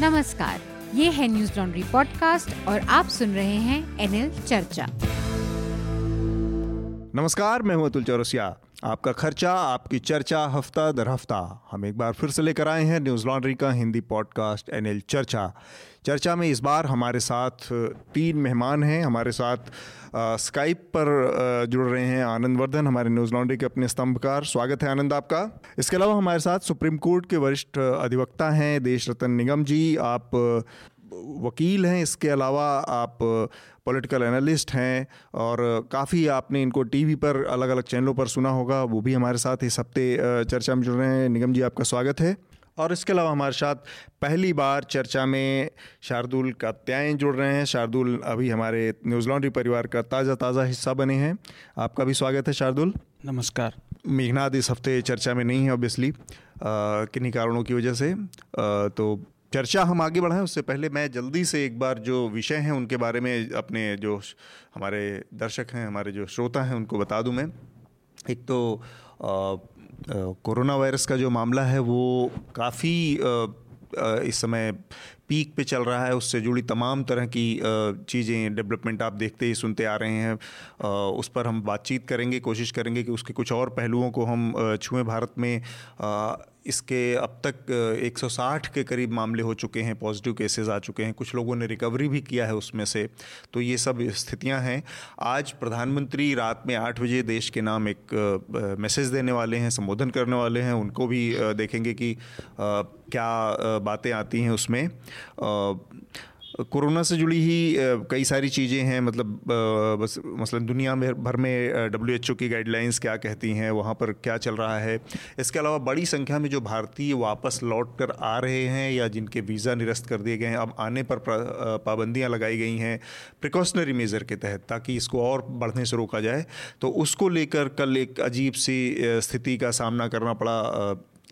नमस्कार, ये है न्यूज़ लॉन्ड्री पॉडकास्ट और आप सुन रहे हैं एनएल चर्चा नमस्कार, मैं हूँ अतुल चौरसिया। आपका खर्चा आपकी चर्चा हफ़्ता दर हफ़्ता। हम एक बार फिर से लेकर आए हैं न्यूज़ लॉन्ड्री का हिंदी पॉडकास्ट एनएल चर्चा। चर्चा में इस बार हमारे साथ तीन मेहमान हैं। हमारे साथ स्काइप पर आ, जुड़ रहे हैं आनंद वर्धन हमारे न्यूज़ लॉन्ड्री के अपने स्तंभकार। स्वागत है आनंद आपका। इसके अलावा हमारे साथ सुप्रीम कोर्ट के वरिष्ठ अधिवक्ता हैं देश रतन निगम जी। आप वकील हैं इसके अलावा आप पॉलिटिकल एनालिस्ट हैं और काफ़ी आपने इनको टीवी पर अलग अलग चैनलों पर सुना होगा वो भी हमारे साथ इस हफ़्ते चर्चा में जुड़ रहे हैं। निगम जी आपका स्वागत है। और इसके अलावा हमारे साथ पहली बार चर्चा में शार्दुल कात्यायन जुड़ रहे हैं। शार्दुल अभी हमारे न्यूज़ लॉन्ड्री परिवार का ताज़ा ताज़ा हिस्सा बने हैं। आपका भी स्वागत है शार्दुल। नमस्कार। मेघनाथ इस हफ़्ते चर्चा में नहीं है ऑब्वियसली किन्हीं कारणों की वजह से? आ, तो चर्चा हम आगे बढ़ाएँ, उससे पहले मैं जल्दी से एक बार जो विषय हैं, उनके बारे में अपने जो हमारे दर्शक हैं, हमारे जो श्रोता हैं, उनको बता दूँ मैं। एक तो कोरोना वायरस का जो मामला है, वो काफ़ी इस समय पीक पे चल रहा है, उससे जुड़ी तमाम तरह की चीज़ें, डेवलपमेंट आप देखते ही सुनते आ रहे हैं। उस पर हम बातचीत करेंगे, कोशिश करेंगे कि उसके कुछ और पहलुओं को हम छुएँ भारत में। इसके अब तक 160 के करीब मामले हो चुके हैं, पॉजिटिव केसेस आ चुके हैं, कुछ लोगों ने रिकवरी भी किया है उसमें से तो ये सब स्थितियाँ हैं। आज प्रधानमंत्री रात में आठ बजे देश के नाम एक मैसेज देने वाले हैं, संबोधन करने वाले हैं, उनको भी देखेंगे कि क्या बातें आती हैं उसमें। कोरोना से जुड़ी ही कई सारी चीज़ें हैं मतलब बस मसलन दुनिया भर में डब्ल्यू एच ओ की गाइडलाइंस क्या कहती हैं, वहाँ पर क्या चल रहा है। इसके अलावा बड़ी संख्या में जो भारतीय वापस लौट कर आ रहे हैं या जिनके वीज़ा निरस्त कर दिए गए हैं, अब आने पर पाबंदियाँ लगाई गई हैं प्रिकॉशनरी मेज़र के तहत, ताकि इसको और बढ़ने से रोका जाए। तो उसको लेकर कल एक अजीब सी स्थिति का सामना करना पड़ा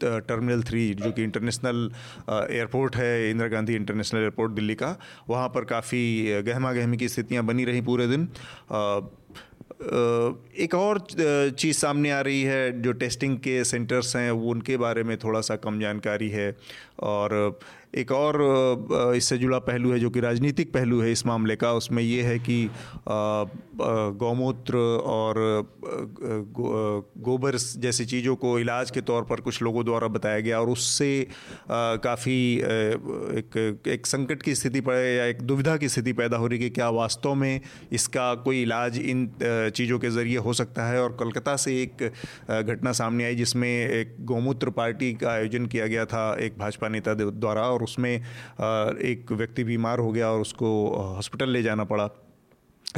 टर्मिनल थ्री जो कि इंटरनेशनल एयरपोर्ट है, इंदिरा गांधी इंटरनेशनल एयरपोर्ट दिल्ली का, वहाँ पर काफ़ी गहमा गहमी की स्थितियाँ बनी रही पूरे दिन। एक और चीज़ सामने आ रही है, जो टेस्टिंग के सेंटर्स हैं उनके बारे में थोड़ा सा कम जानकारी है। और एक और इससे जुड़ा पहलू है जो कि राजनीतिक पहलू है इस मामले का। उसमें ये है कि गौमूत्र और गोबर जैसी चीज़ों को इलाज के तौर पर कुछ लोगों द्वारा बताया गया और उससे काफ़ी एक एक संकट की स्थिति पर या एक दुविधा की स्थिति पैदा हो रही कि क्या वास्तव में इसका कोई इलाज इन चीज़ों के ज़रिए हो सकता है। और कलकत्ता से एक घटना सामने आई जिसमें एक गौमूत्र पार्टी का आयोजन किया गया था, एक भाजपा नेता द्वारा और उसमें एक व्यक्ति बीमार हो गया और उसको हॉस्पिटल ले जाना पड़ा।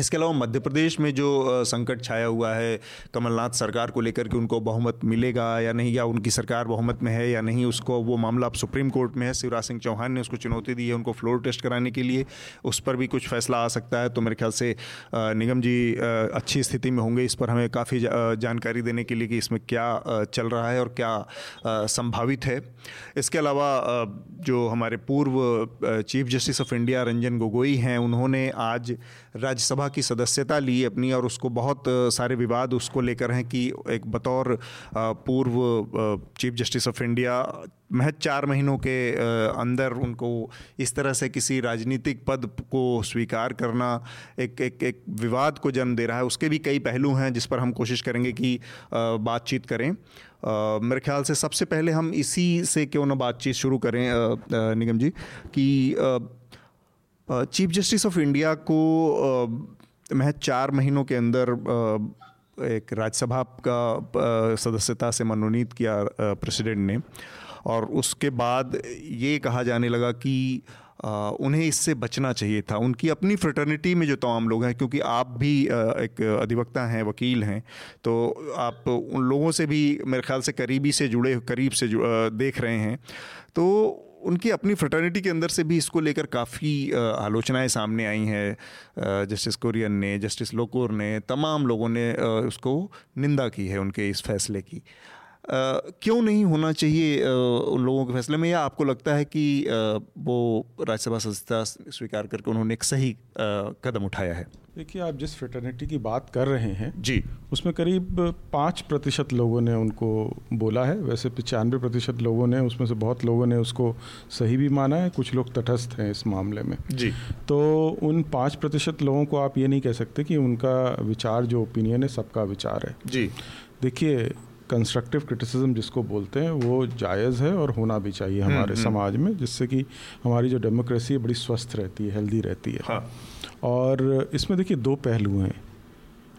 इसके अलावा मध्य प्रदेश में जो संकट छाया हुआ है, कमलनाथ सरकार को लेकर के उनको बहुमत मिलेगा या नहीं, या उनकी सरकार बहुमत में है या नहीं, उसको वो मामला अब सुप्रीम कोर्ट में है। शिवराज सिंह चौहान ने उसको चुनौती दी है उनको फ्लोर टेस्ट कराने के लिए। उस पर भी कुछ फैसला आ सकता है तो मेरे ख्याल से निगम जी अच्छी स्थिति में होंगे। इस पर हमें काफ़ी जानकारी देने के लिए कि इसमें क्या चल रहा है और क्या संभावित है। इसके अलावा जो हमारे पूर्व chief justice of India Ranjan Gogoi हैं, उन्होंने आज राज्यसभा लोकसभा की सदस्यता ली अपनी और उसको बहुत सारे विवाद उसको लेकर हैं कि एक बतौर पूर्व चीफ जस्टिस ऑफ़ इंडिया, महज चार महीनों के अंदर उनको इस तरह से किसी राजनीतिक पद को स्वीकार करना, एक एक एक विवाद को जन्म दे रहा है। उसके भी कई पहलू हैं जिस पर हम कोशिश करेंगे कि बातचीत करें। मेरे ख्याल से सबसे पहले हम इसी से क्यों ना बातचीत शुरू करें निगम जी, कि चीफ जस्टिस ऑफ़ इंडिया को महज चार महीनों के अंदर एक राज्यसभा का सदस्यता से मनोनीत किया प्रेसिडेंट ने। और उसके बाद ये कहा जाने लगा कि उन्हें इससे बचना चाहिए था। उनकी अपनी फ्रेटर्निटी में जो तमाम लोग हैं, क्योंकि आप भी एक अधिवक्ता हैं, वकील हैं तो आप उन लोगों से भी मेरे ख्याल से करीबी से जुड़े, करीब से देख रहे हैं। तो उनकी अपनी फ्रटर्निटी के अंदर से भी इसको लेकर काफ़ी आलोचनाएँ सामने आई हैं। जस्टिस कुरियन ने जस्टिस लोकोर ने, तमाम लोगों ने उसको निंदा की है उनके इस फैसले की। क्यों नहीं होना चाहिए उन लोगों के फैसले में? या आपको लगता है कि वो राज्यसभा सदस्यता स्वीकार करके उन्होंने एक सही कदम उठाया है? देखिए आप जिस फ्रेटर्निटी की बात कर रहे हैं जी। उसमें करीब पाँच प्रतिशत लोगों ने उनको बोला है। वैसे पचानवे प्रतिशत लोगों ने उसमें से बहुत लोगों ने उसको सही भी माना है। कुछ लोग तटस्थ हैं इस मामले में। जी। तो उन पाँच प्रतिशत लोगों को आप ये नहीं कह सकते कि उनका विचार जो ओपिनियन है सबका विचार है। जी। देखिए कंस्ट्रक्टिव क्रिटिसिज्म जिसको बोलते हैं वो जायज़ है और होना भी चाहिए हम्म, हमारे हम्म। समाज में जिससे कि हमारी जो डेमोक्रेसी है बड़ी स्वस्थ रहती है हेल्दी रहती है। हाँ। और इसमें देखिए दो पहलू हैं।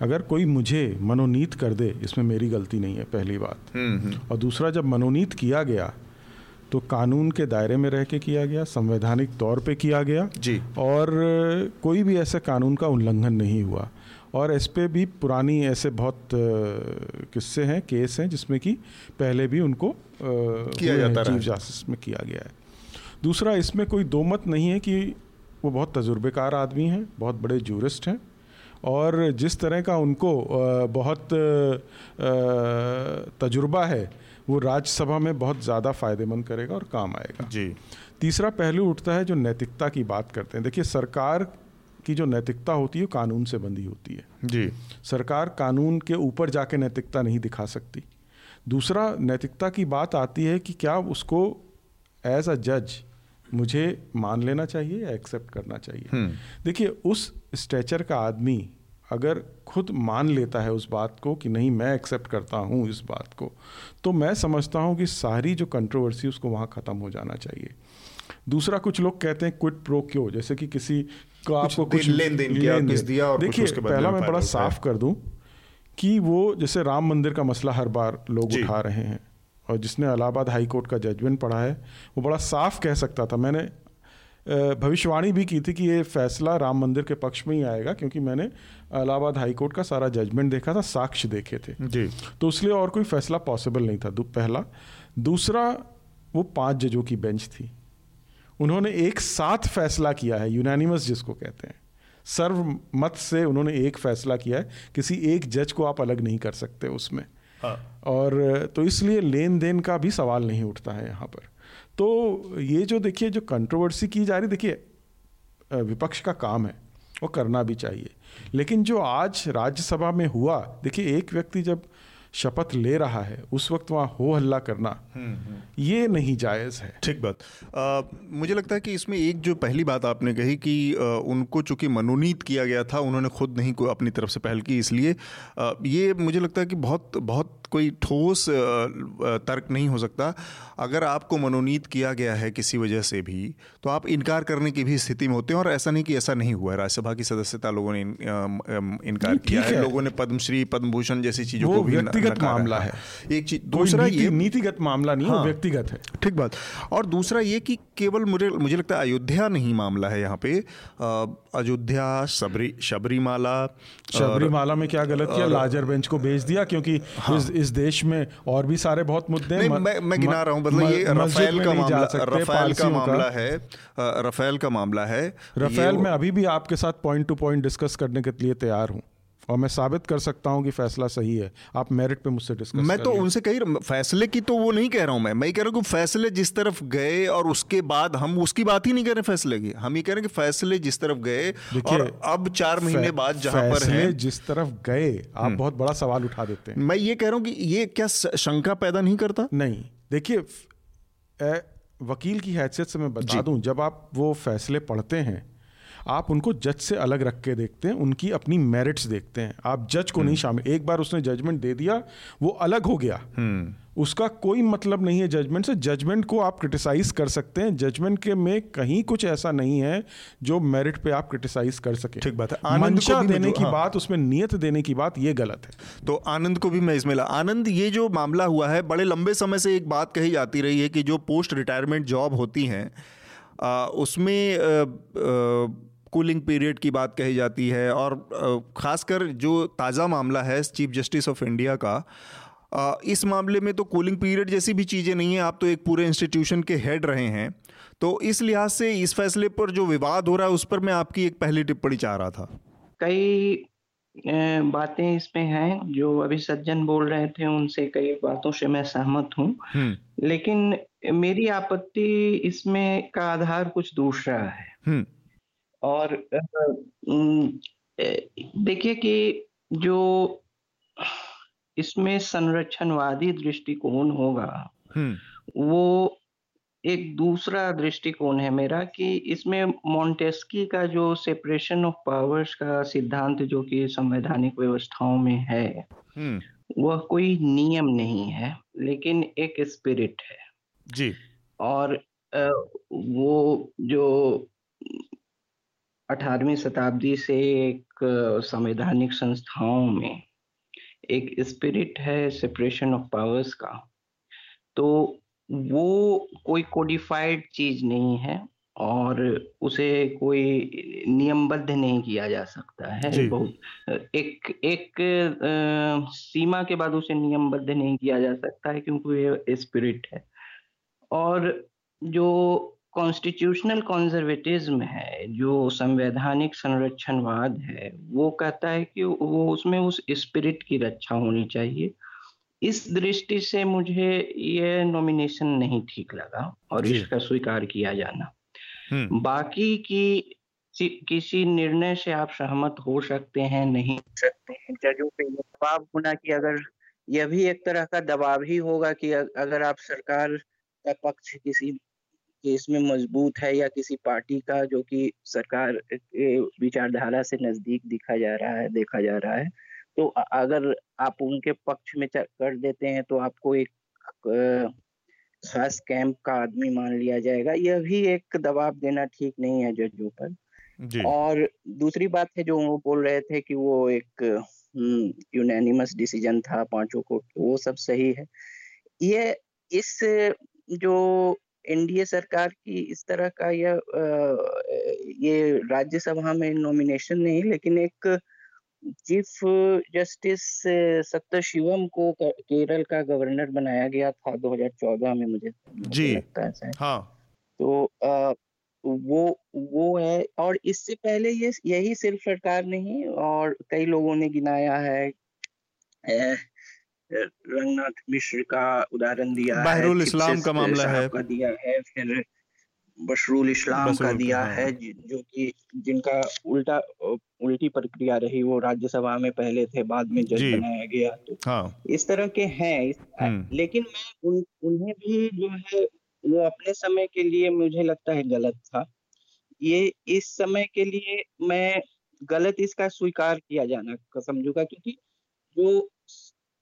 अगर कोई मुझे मनोनीत कर दे इसमें मेरी गलती नहीं है पहली बात। हम्म, और दूसरा जब मनोनीत किया गया तो कानून के दायरे में रह के किया गया संवैधानिक तौर पे किया गया जी। और कोई भी ऐसे कानून का उल्लंघन नहीं हुआ। और इस पर भी पुरानी ऐसे बहुत किस्से हैं केस हैं जिसमें कि पहले भी उनको किया जाता चीफ जस्टिस में किया गया है। दूसरा इसमें कोई दो मत नहीं है कि वो बहुत तजुर्बेकार आदमी हैं बहुत बड़े जूरिस्ट हैं और जिस तरह का उनको बहुत तजुर्बा है वो राज्यसभा में बहुत ज़्यादा फ़ायदेमंद करेगा और काम आएगा। जी। तीसरा पहलू उठता है जो नैतिकता की बात करते हैं। देखिए सरकार की जो नैतिकता होती है कानून से बंधी होती है। जी। सरकार कानून के ऊपर जाके नैतिकता नहीं दिखा सकती। दूसरा नैतिकता की बात आती है कि क्या उसको एज अ जज मुझे मान लेना चाहिए या एक्सेप्ट करना चाहिए? हम्म। देखिए उस स्ट्रेचर का आदमी अगर खुद मान लेता है उस बात को कि नहीं मैं एक्सेप्ट करता हूँ इस बात को तो मैं समझता हूँ कि सारी जो कंट्रोवर्सी उसको वहाँ ख़त्म हो जाना चाहिए। दूसरा कुछ लोग कहते हैं क्विट प्रो क्यों जैसे कि किसी को आपको कुछ लेन देन किया किस दिया और देखिए पहला मैं बड़ा साफ़ कर दूँ कि वो जैसे राम मंदिर का मसला हर बार लोग उठा रहे हैं और जिसने इलाहाबाद हाई कोर्ट का जजमेंट पढ़ा है वो बड़ा साफ़ कह सकता था। मैंने भविष्यवाणी भी की थी कि ये फैसला राम मंदिर के पक्ष में ही आएगा क्योंकि मैंने इलाहाबाद हाई कोर्ट का सारा जजमेंट देखा था साक्ष्य देखे थे। जी। तो इसलिए और कोई फैसला पॉसिबल नहीं था। पहला। दूसरा वो पाँच जजों की बेंच थी। उन्होंने एक साथ फैसला किया है यूनानिमस जिसको कहते हैं। सर्वमत से उन्होंने एक फैसला किया है किसी एक जज को आप अलग नहीं कर सकते उसमें। हाँ। और तो इसलिए लेन देन का भी सवाल नहीं उठता है यहाँ पर। तो ये जो देखिए जो कंट्रोवर्सी की जा रही देखिए विपक्ष का काम है वो करना भी चाहिए। लेकिन जो आज राज्यसभा में हुआ देखिए एक व्यक्ति जब शपथ ले रहा है उस वक्त वहाँ हो हल्ला करना हम्म, हम्म। ये नहीं जायज़ है ठीक बात आ, मुझे लगता है कि इसमें एक जो पहली बात आपने कही कि आ, उनको चूँकि मनोनीत किया गया था उन्होंने खुद नहीं को अपनी तरफ़ से पहल की इसलिए आ, ये मुझे लगता है कि बहुत बहुत कोई ठोस तर्क नहीं हो सकता। अगर आपको मनोनीत किया गया है किसी वजह से भी तो आप इनकार करने की भी स्थिति में होते हैं और ऐसा नहीं कि ऐसा नहीं हुआ है। राज्यसभा की सदस्यता लोगों ने इनकार किया है। लोगों ने पद्मश्री पद्म भूषण जैसी चीज़ों को भी व्यक्तिगत मामला है। एक चीज़ दूसरा ये नीतिगत मामला नहीं हाँ, व्यक्तिगत है। ठीक बात। और दूसरा ये कि केवल मुझे मुझे लगता है अयोध्या नहीं मामला है यहाँ पे। अयोध्या सबरी शबरीमाला शबरीमाला में क्या गलत किया? लाजर बेंच को भेज दिया क्योंकि हाँ, इस, इस देश में और भी सारे बहुत मुद्दे हैं मैं मैं गिना रहा हूँ मतलब ये रफेल का मामला रफेल का मामला है रफेल का मामला है। रफेल में अभी भी आपके साथ पॉइंट टू पॉइंट डिस्कस करने के लिए तैयार हूँ। और मैं साबित कर सकता हूँ कि फैसला सही है। आप मेरिट पे मुझसे डिस्कस मैं तो उनसे कही फैसले की तो वो नहीं कह रहा हूँ मैं। मैं कह रहा हूँ कि फैसले जिस तरफ़ गए और उसके बाद हम उसकी बात ही नहीं कर रहे फैसले की। हम ये कह रहे हैं कि फैसले जिस तरफ़ गए और अब चार महीने बाद जहाँ पर है। जिस तरफ़ गए आप हम्म। बहुत बड़ा सवाल उठा देते हैं। मैं ये कह रहा हूँ कि ये क्या शंका पैदा नहीं करता? नहीं। देखिए वकील की हैसियत से मैं बता दूँ जब आप वो फैसले पढ़ते हैं आप उनको जज से अलग रख के देखते हैं उनकी अपनी मेरिट्स देखते हैं आप जज को नहीं हम्म। शामिल एक बार उसने जजमेंट दे दिया वो अलग हो गया हम्म। उसका कोई मतलब नहीं है जजमेंट से जजमेंट को आप क्रिटिसाइज कर सकते हैं जजमेंट के में कहीं कुछ ऐसा नहीं है जो मेरिट पे आप क्रिटिसाइज कर सके ठीक बात है मंशा देने की हाँ। बात उसमें नियत देने की बात ये गलत है तो आनंद को भी मैं इसमें ला आनंद ये जो मामला हुआ है बड़े लंबे समय से एक बात कही जाती रही है कि जो पोस्ट रिटायरमेंट जॉब होती हैं उसमें आ, आ, कूलिंग पीरियड की बात कही जाती है और ख़ासकर जो ताज़ा मामला है चीफ जस्टिस ऑफ़ इंडिया का इस मामले में तो कूलिंग पीरियड जैसी भी चीज़ें नहीं है आप तो एक पूरे इंस्टीट्यूशन के हेड रहे हैं तो इस लिहाज से इस फैसले पर जो विवाद हो रहा है उस पर मैं आपकी एक पहली टिप्पणी चाह रहा था कई बातें इसमें हैं जो अभी सज्जन बोल रहे थे उनसे कई बातों से मैं सहमत हूँ हम्म। लेकिन मेरी आपत्ति इसमें का आधार कुछ दूसरा है हम्म। और देखिए कि जो इसमें संरक्षणवादी दृष्टिकोण होगा। वो एक दूसरा दृष्टिकोण है मेरा कि इसमें मोन्टेस्की का जो सेपरेशन ऑफ़ पावर्स का सिद्धांत जो कि संवैधानिक व्यवस्थाओं में है। वह कोई नियम नहीं है लेकिन एक स्पिरिट है जी और वो जो अठारहवीं शताब्दी से एक संवैधानिक संस्थाओं में एक स्पिरिट है सेपरेशन ऑफ़ पावर्स का। तो वो कोई कोडिफाइड चीज़ नहीं है और उसे कोई नियमबद्ध नहीं किया जा सकता है। बहुत एक एक आ, सीमा के बाद उसे नियमबद्ध नहीं किया जा सकता है क्योंकि ये स्पिरिट है। और जो कॉन्स्टिट्यूशनल कॉन्जर्वेटिज्म है जो संवैधानिक संरक्षणवाद है वो कहता है कि वो उसमें उस स्पिरिट की रक्षा होनी चाहिए। इस दृष्टि से मुझे ये नॉमिनेशन नहीं ठीक लगा और इसका स्वीकार किया जाना। हम्म। बाकी की किसी निर्णय से आप सहमत हो सकते हैं नहीं हो सकते हैं। जजों पे दबाव होना कि अगर यह भी एक तरह का दबाव ही होगा कि अगर आप सरकार का पक्ष किसी केस में मज़बूत है या किसी पार्टी का जो कि सरकार के विचारधारा से नज़दीक दिखा जा रहा है देखा जा रहा है। तो अगर आप उनके पक्ष में कर देते हैं तो आपको एक खास कैंप का आदमी मान लिया जाएगा। यह भी एक दबाव देना ठीक नहीं है जजों पर। और दूसरी बात है जो वो बोल रहे थे कि वो एक यूनानिमस डिसीज़न था पाँचों को वो सब सही है। ये इस जो एनडीए सरकार की इस तरह का यह ये राज्यसभा में नॉमिनेशन नहीं लेकिन एक चीफ जस्टिस सत्य शिवम को केरल का गवर्नर बनाया गया था 2014 में मुझे जी। लगता है हाँ। तो आ, वो वो है और इससे पहले ये यही सिर्फ़ सरकार नहीं और कई लोगों ने गिनाया है रंगनाथ मिश्र का उदाहरण दिया है इस्लाम का मामला है का दिया है फिर बशरुल इस्लाम का दिया हाँ। है जो कि जिनका उल्टा उल्टी प्रक्रिया रही वो राज्यसभा में पहले थे बाद में जज बनाया गया तो हाँ। इस तरह के हैं हम्म। लेकिन मैं उन, उन्हें भी जो है वो अपने समय के लिए मुझे लगता है गलत था ये इस समय के लिए मैं गलत इसका स्वीकार किया जाना समझूँगा क्योंकि जो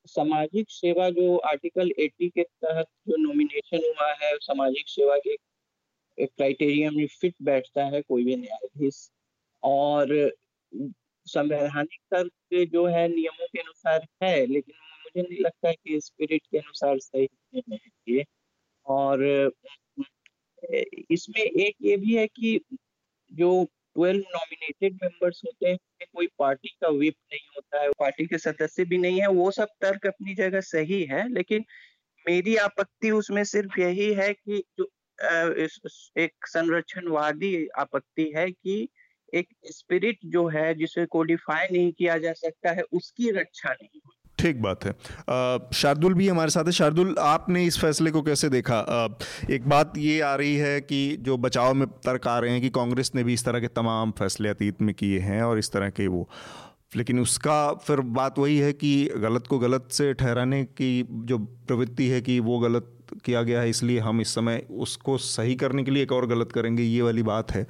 सामाजिक सेवा जो आर्टिकल 80 के तहत जो नॉमिनेशन हुआ है, सामाजिक सेवा के क्राइटेरिया में फिट बैठता है कोई भी न्यायाधीश। और संवैधानिक तर्क जो है नियमों के अनुसार है, लेकिन मुझे नहीं लगता कि स्पिरिट के अनुसार सही है ये। और इसमें एक ये भी है कि जो ट्वेल्व नॉमिनेटेड मेंबर्स होते हैं कोई पार्टी का विप नहीं होता है, पार्टी के सदस्य भी नहीं है, वो सब तर्क अपनी जगह सही है, लेकिन मेरी आपत्ति उसमें सिर्फ़ यही है कि जो एक संरक्षणवादी आपत्ति है कि एक स्पिरिट जो है, जिसे कोडिफाई नहीं किया जा सकता है, उसकी रक्षा नहीं हुई ठीक बात है। शार्दुल भी हमारे साथ है। शार्दुल, आपने इस फैसले को कैसे देखा? एक बात ये आ रही है कि जो बचाव में तर्क आ रहे हैं कि कांग्रेस ने भी इस तरह के तमाम फैसले अतीत में किए हैं और इस तरह के वो, लेकिन उसका फिर बात वही है कि गलत को गलत से ठहराने की जो प्रवृत्ति है कि वो गलत किया गया है इसलिए हम इस समय उसको सही करने के लिए एक और गलत करेंगे ये वाली बात है।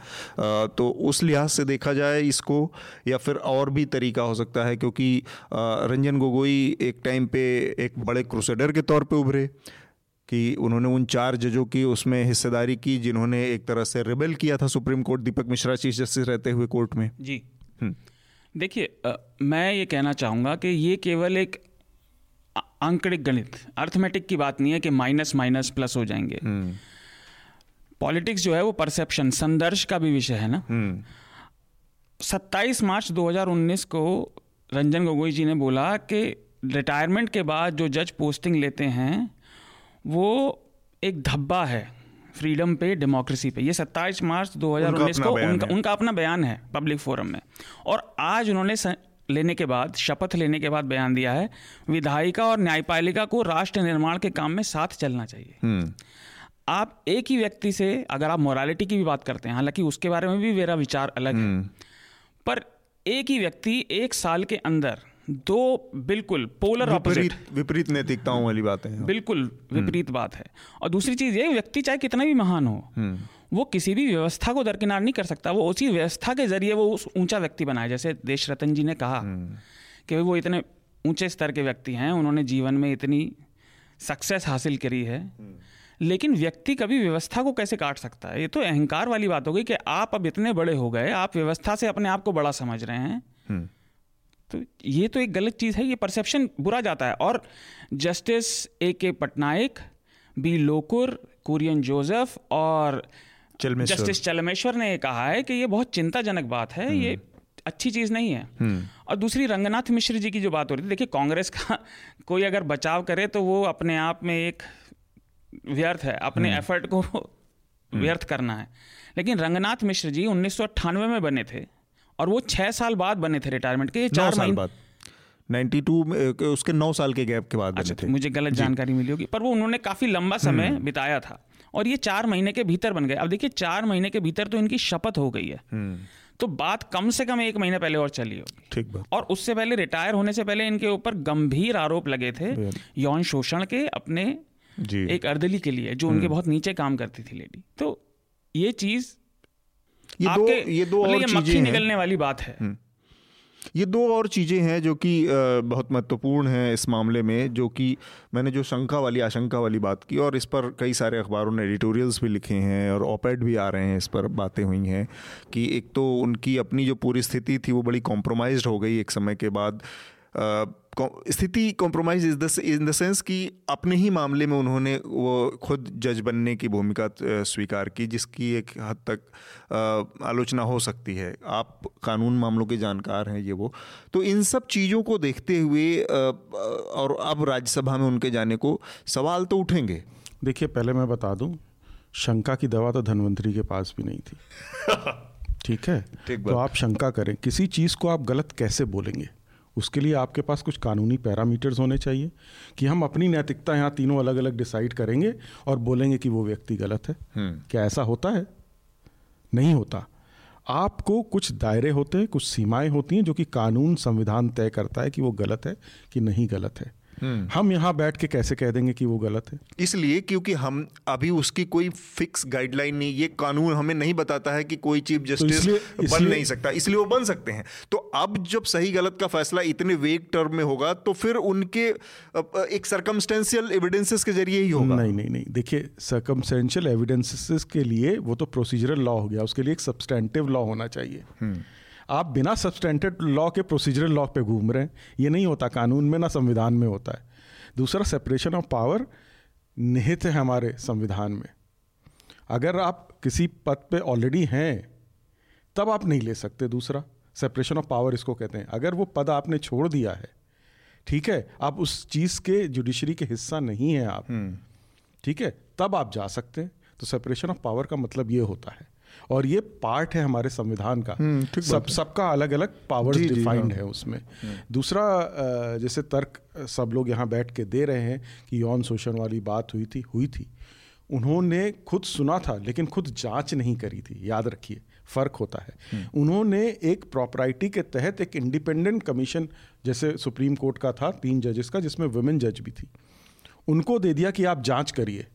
तो उस लिहाज से देखा जाए इसको या फिर और भी तरीका हो सकता है क्योंकि रंजन गोगोई एक टाइम पे एक बड़े क्रूसेडर के तौर पे उभरे कि उन्होंने उन चार जजों की उसमें हिस्सेदारी की जिन्होंने एक तरह से रिबेल किया था supreme court Deepak Mishra chief justice रहते हुए कोर्ट में। जी। हम्म। देखिए मैं ये कहना चाहूँगा कि ये केवल एक आंकड़िक गणित। अर्थमेटिक की बात नहीं है कि माइनस माइनस प्लस हो जाएँगे। Politics hmm. जो है वो परसेप्शन संदर्श का भी विषय है ना? 27 हम्म। मार्च 2019 को रंजन गोगोई जी ने बोला कि रिटायरमेंट के बाद जो जज पोस्टिंग लेते हैं वो एक धब्बा है फ्रीडम पे डेमोक्रेसी पे। ये 27 मार्च 2019 को उनका, उनका अपना बयान है पब्लिक फोरम में। और आज उन्होंने लेने के बाद शपथ लेने के बाद बयान दिया है विधायिका और न्यायपालिका को राष्ट्र निर्माण के काम में साथ चलना चाहिए। हम्म। आप एक ही व्यक्ति से अगर आप मोरालिटी की भी बात करते हैं हालाँकि उसके बारे में भी मेरा विचार अलग है। हम्म। पर एक ही व्यक्ति एक साल के अंदर दो बिल्कुल पोलर ऑपोजिट विपरीत विपरीत नैतिकताओं वाली बातें हैं। बिल्कुल विपरीत बात है। और दूसरी चीज़ ये व्यक्ति चाहे कितना भी महान हो वो किसी भी व्यवस्था को दरकिनार नहीं कर सकता। वो उसी व्यवस्था के ज़रिए वो उस ऊँचा व्यक्ति बनाए जैसे देश रतन जी ने कहा कि वो इतने ऊँचे स्तर के व्यक्ति हैं उन्होंने जीवन में इतनी सक्सेस हासिल करी है। लेकिन व्यक्ति कभी व्यवस्था को कैसे काट सकता है? ये तो अहंकार वाली बात हो गई कि आप अब इतने बड़े हो गए आप व्यवस्था से अपने आप को बड़ा समझ रहे हैं। तो ये तो एक गलत चीज़ है ये परसेप्शन बुरा जाता है। और justice A K Patnaik B Lokur Kurian Joseph और। जस्टिस चलमेश्वर ने कहा है कि ये बहुत चिंताजनक बात है ये अच्छी चीज़ नहीं है। और दूसरी रंगनाथ मिश्र जी की जो बात हो रही थी देखिए कांग्रेस का कोई अगर बचाव करे तो वो अपने आप में एक व्यर्थ है अपने एफर्ट को व्यर्थ करना है। लेकिन रंगनाथ मिश्र जी उन्नीस सौ अट्ठानवे में बने थे और वो छह साल बाद बने थे रिटायरमेंट के ये चार साल महीने बाद 92 उसके नौ साल के गैप के बाद अच्छा थे। तो मुझे गलत जानकारी मिली होगी पर वो उन्होंने काफ़ी लंबा समय हम्म। बिताया था और ये चार महीने के भीतर बन गए। अब देखिए चार महीने के भीतर तो इनकी शपथ हो गई है। हम्म। तो बात कम से कम एक महीने पहले और चली होगी। ठीक बात। और उससे पहले रिटायर होने से पहले इनके ऊपर गंभीर आरोप लगे थे यौन शोषण के अपने जी। एक अर्दली के लिए जो हम्म। उनके बहुत नीचे काम करती थी लेडी। तो ये चीज़ ये दो ये दो मतलब और ये मक्खी निकलने वाली बात है। ये दो और चीज़ें हैं जो कि बहुत महत्वपूर्ण हैं इस मामले में, जो कि मैंने जो शंका वाली, आशंका वाली बात की और इस पर कई सारे अखबारों ने एडिटोरियल्स भी लिखे हैं और ओपेड भी आ रहे हैं इस पर बातें हुई हैं कि एक तो उनकी अपनी जो पूरी स्थिति थी वो बड़ी कॉम्प्रोमाइज़ हो गई एक समय के बाद। स्थिति compromise is the in the sense कि अपने ही मामले में उन्होंने वो खुद जज बनने की भूमिका स्वीकार की जिसकी एक हद तक आलोचना हो सकती है। आप कानून मामलों के जानकार हैं ये वो। तो इन सब चीज़ों को देखते हुए और अब राज्यसभा में उनके जाने को सवाल तो उठेंगे। देखिए पहले मैं बता दूँ शंका की दवा तो धनवंतरी के पास भी नहीं थी। ठीक है? तो आप शंका करें किसी चीज़ को आप गलत कैसे बोलेंगे? उसके लिए आपके पास कुछ कानूनी पैरामीटर्स होने चाहिए कि हम अपनी नैतिकता यहाँ तीनों अलग अलग डिसाइड करेंगे और बोलेंगे कि वो व्यक्ति गलत है। क्या ऐसा होता है? नहीं होता। आपको कुछ दायरे होते हैं कुछ सीमाएँ होती हैं जो कि कानून संविधान तय करता है कि वो गलत है कि नहीं गलत है। हम यहाँ बैठ के कैसे कह देंगे कि वो गलत है? इसलिए क्योंकि हम अभी उसकी कोई फिक्स गाइडलाइन नहीं ये कानून हमें नहीं बताता है कि कोई चीफ जस्टिस इसलिए- बन नहीं सकता। इसलिए वो बन सकते हैं। तो अब जब सही गलत का फैसला इतने वेग टर्म में होगा तो फिर उनके एक सरकमस्टेंशियल एविडेंसेस के ज़रिए ही होगा। नहीं नहीं नहीं। देखिए सर्कमस्टेंशियल एविडेंसेस के लिए वो तो प्रोसीजरल लॉ हो गया। उसके लिए एक सब्सटेंटिव लॉ होना चाहिए। आप बिना सब्सटेंटिव लॉ के प्रोसीजरल लॉ पे घूम रहे हैं। ये नहीं होता कानून में ना संविधान में होता है। दूसरा सेपरेशन ऑफ़ पावर निहित है हमारे संविधान में। अगर आप किसी पद पे ऑलरेडी हैं तब आप नहीं ले सकते। दूसरा सेपरेशन ऑफ़ पावर इसको कहते हैं। अगर वो पद आपने छोड़ दिया है ठीक है आप उस चीज़ के जुडिशरी के हिस्सा नहीं हैं आप ठीक है तब आप जा सकते हैं। तो सेपरेशन ऑफ़ पावर का मतलब ये होता है। और ये पार्ट है हमारे संविधान का। सब सबका अलग अलग जी, डिफाइंड हाँ। है उसमें। दूसरा जैसे तर्क सब लोग यहाँ बैठ के दे रहे हैं कि यौन शोषण वाली बात हुई थी हुई थी। उन्होंने खुद सुना था लेकिन खुद जाँच नहीं करी थी। याद रखिए फ़र्क होता है। उन्होंने एक प्रॉपराइटी के तहत एक इंडिपेंडेंट कमीशन जैसे सुप्रीम कोर्ट का था तीन जजेस का जिसमें वुमेन जज भी थी। उनको दे दिया कि आप जाँच करिए।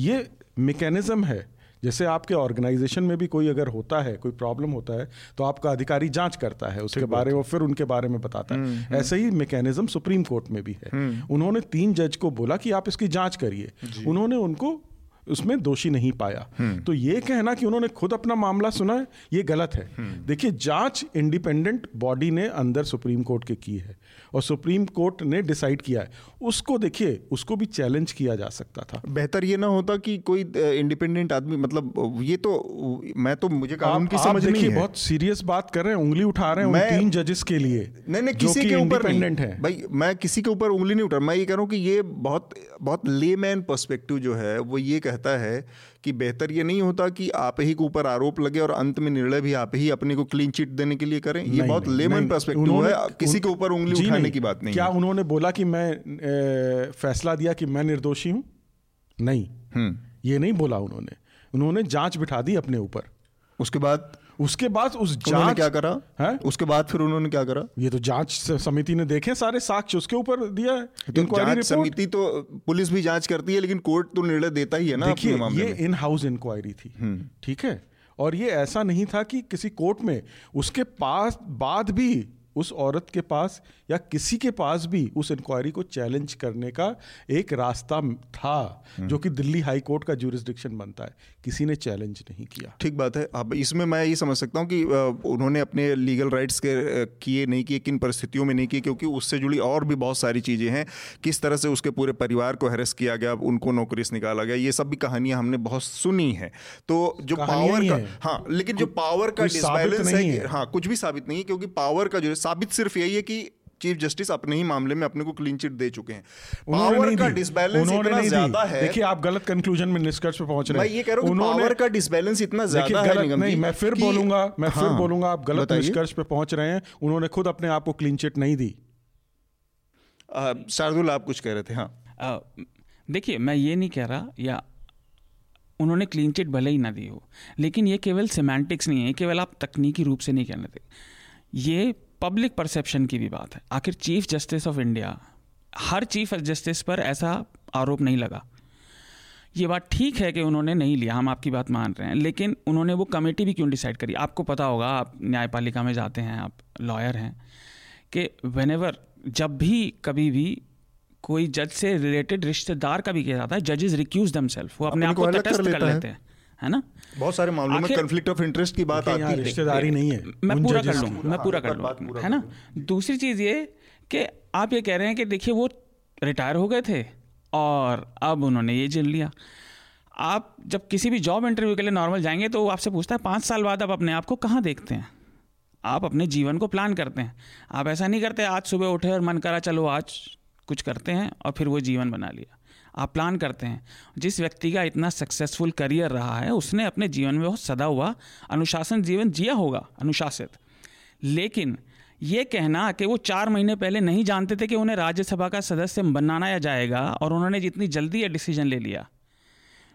ये मैकेनिज्म है। जैसे आपके ऑर्गेनाइजेशन में भी कोई अगर होता है कोई प्रॉब्लम होता है तो आपका अधिकारी जाँच करता है उसके बारे में फिर उनके बारे में बताता है। ऐसे ही मैकेनिज्म सुप्रीम कोर्ट में भी है। उन्होंने तीन जज को बोला कि आप इसकी जाँच करिए। उन्होंने उनको उसमें दोषी नहीं पाया। तो ये कहना कि उन्होंने खुद अपना मामला सुना है ये गलत है। देखिए जाँच इंडिपेंडेंट बॉडी ने अंदर सुप्रीम कोर्ट के की है। और सुप्रीम कोर्ट ने डिसाइड किया है। उसको देखिए उसको भी चैलेंज किया जा सकता था। बेहतर ये ना होता कि कोई इंडिपेंडेंट आदमी मतलब ये तो मैं तो मुझे कानून की समझ नहीं है। बहुत सीरियस बात कर रहे हैं उंगली उठा रहे हैं मैं- तीन जजेस के लिए नहीं नहीं किसी के ऊपर इंडिपेंडेंट है। भाई मैं किसी के ऊपर उंगली नहीं उठा मैं ये कह रहा हूँ कि ये बहुत बहुत लेमैन पर्सपेक्टिव जो है वो ये कहता है कि बेहतर ये नहीं होता कि आप ही के ऊपर आरोप लगे और अंत में निर्णय भी आप ही अपने को क्लीन चिट देने के लिए करें। ये बहुत लेमन पर्सपेक्टिव है। किसी के ऊपर उंगली उठाने की बात नहीं क्या उन्होंने बोला कि मैं फैसला दिया कि मैं निर्दोषी हूँ? नहीं। हम्म। ये नहीं बोला उन्होंने। उन्होंने जाँच बिठा दी अपने ऊपर। उसके बाद उसके बाद उस जाँच क्या करा? है? उसके बाद फिर उन्होंने क्या करा? ये तो जाँच समिति ने देखे सारे साक्ष्य उसके ऊपर दिया है। तो जाँच समिति तो पुलिस भी जाँच करती है लेकिन कोर्ट तो निर्णय देता ही है ना देखिए ये इन हाउस इंक्वायरी थी हम्म। ठीक है? और ये ऐसा नहीं था कि किसी कोर्ट में उसके पास बाद भी उस औरत के पास या किसी के पास भी उस इंक्वायरी को चैलेंज करने का एक रास्ता था हम्म। जो कि दिल्ली हाई कोर्ट का जुरिस्डिक्शन बनता है। किसी ने चैलेंज नहीं किया। ठीक बात है। अब इसमें मैं ये समझ सकता हूँ कि उन्होंने अपने लीगल राइट्स के किए नहीं किए किन परिस्थितियों में नहीं किए क्योंकि उससे जुड़ी और भी बहुत सारी चीज़ें हैं। किस तरह से उसके पूरे परिवार को हेरस किया गया उनको नौकरी से निकाला गया ये सब भी कहानियाँ हमने बहुत सुनी हैं। तो जो पावर का हाँ। लेकिन जो पावर का डिसबैलेंस है हाँ। कुछ भी साबित नहीं है क्योंकि पावर का जो साबित सिर्फ़ यही है कि चीफ जस्टिस अपने ही मामले में अपने को क्लीन चिट दे चुके हैं। पावर का डिसबैलेंस इतना ज़्यादा है। देखिए आप गलत कंक्लूजन में निष्कर्ष पे पहुँच रहे हैं। मैं ये कह रहा हूँ पावर का डिसबैलेंस इतना ज़्यादा है निगम नहीं मैं फिर बोलूँगा मैं फिर हाँ, बोलूँगा आप गलत निष्कर्ष पे पहुँच रहे हैं। उन्होंने खुद अपने आप को क्लीन चिट नहीं दी। शार्दुल आप कुछ कह रहे थे हाँ। देखिए मैं ये नहीं कह रहा या उन्होंने क्लीन चिट भले ही ना दी हो लेकिन ये केवल सिमेंटिक्स नहीं है केवल आप तकनीकी रूप से नहीं कहने थे। ये पब्लिक परसेप्शन की भी बात है। आखिर चीफ जस्टिस ऑफ़ इंडिया हर चीफ जस्टिस पर ऐसा आरोप नहीं लगा। ये बात ठीक है कि उन्होंने नहीं लिया हम आपकी बात मान रहे हैं लेकिन उन्होंने वो कमेटी भी क्यों डिसाइड करी? आपको पता होगा आप न्यायपालिका में जाते हैं आप लॉयर हैं कि वेन जब भी कभी भी कोई जज से रिलेटेड रिश्तेदार का भी किया जाता है जजेज रिक्यूज दम सेल्फ वो अपने आप को तटस्थ कर लेते हैं। है ना? बहुत सारे मामलों में कन्फ्लिक्ट ऑफ़ इंटरेस्ट की बात आती है। रिश्तेदारी नहीं है। मैं पूरा कर लूँ मैं पूरा कर लूँ है ना? दूसरी चीज़ ये कि आप ये कह रहे हैं कि देखिए वो रिटायर हो गए थे और अब उन्होंने ये जिल लिया। आप जब किसी भी जॉब इंटरव्यू के लिए नॉर्मल जाएँगे तो वो आपसे पूछता है पाँच साल बाद आप अपने आप को कहाँ देखते हैं? आप अपने जीवन को प्लान करते हैं। आप ऐसा नहीं करते आज सुबह उठे और मन करा चलो आज कुछ करते हैं और फिर वो जीवन बना लिया। आप प्लान करते हैं। जिस व्यक्ति का इतना सक्सेसफुल करियर रहा है उसने अपने जीवन में बहुत सदा हुआ अनुशासन जीवन जिया होगा अनुशासित। लेकिन ये कहना कि वो चार महीने पहले नहीं जानते थे कि उन्हें राज्यसभा का सदस्य बनाना जाएगा और उन्होंने जितनी जल्दी ये डिसीज़न ले लिया।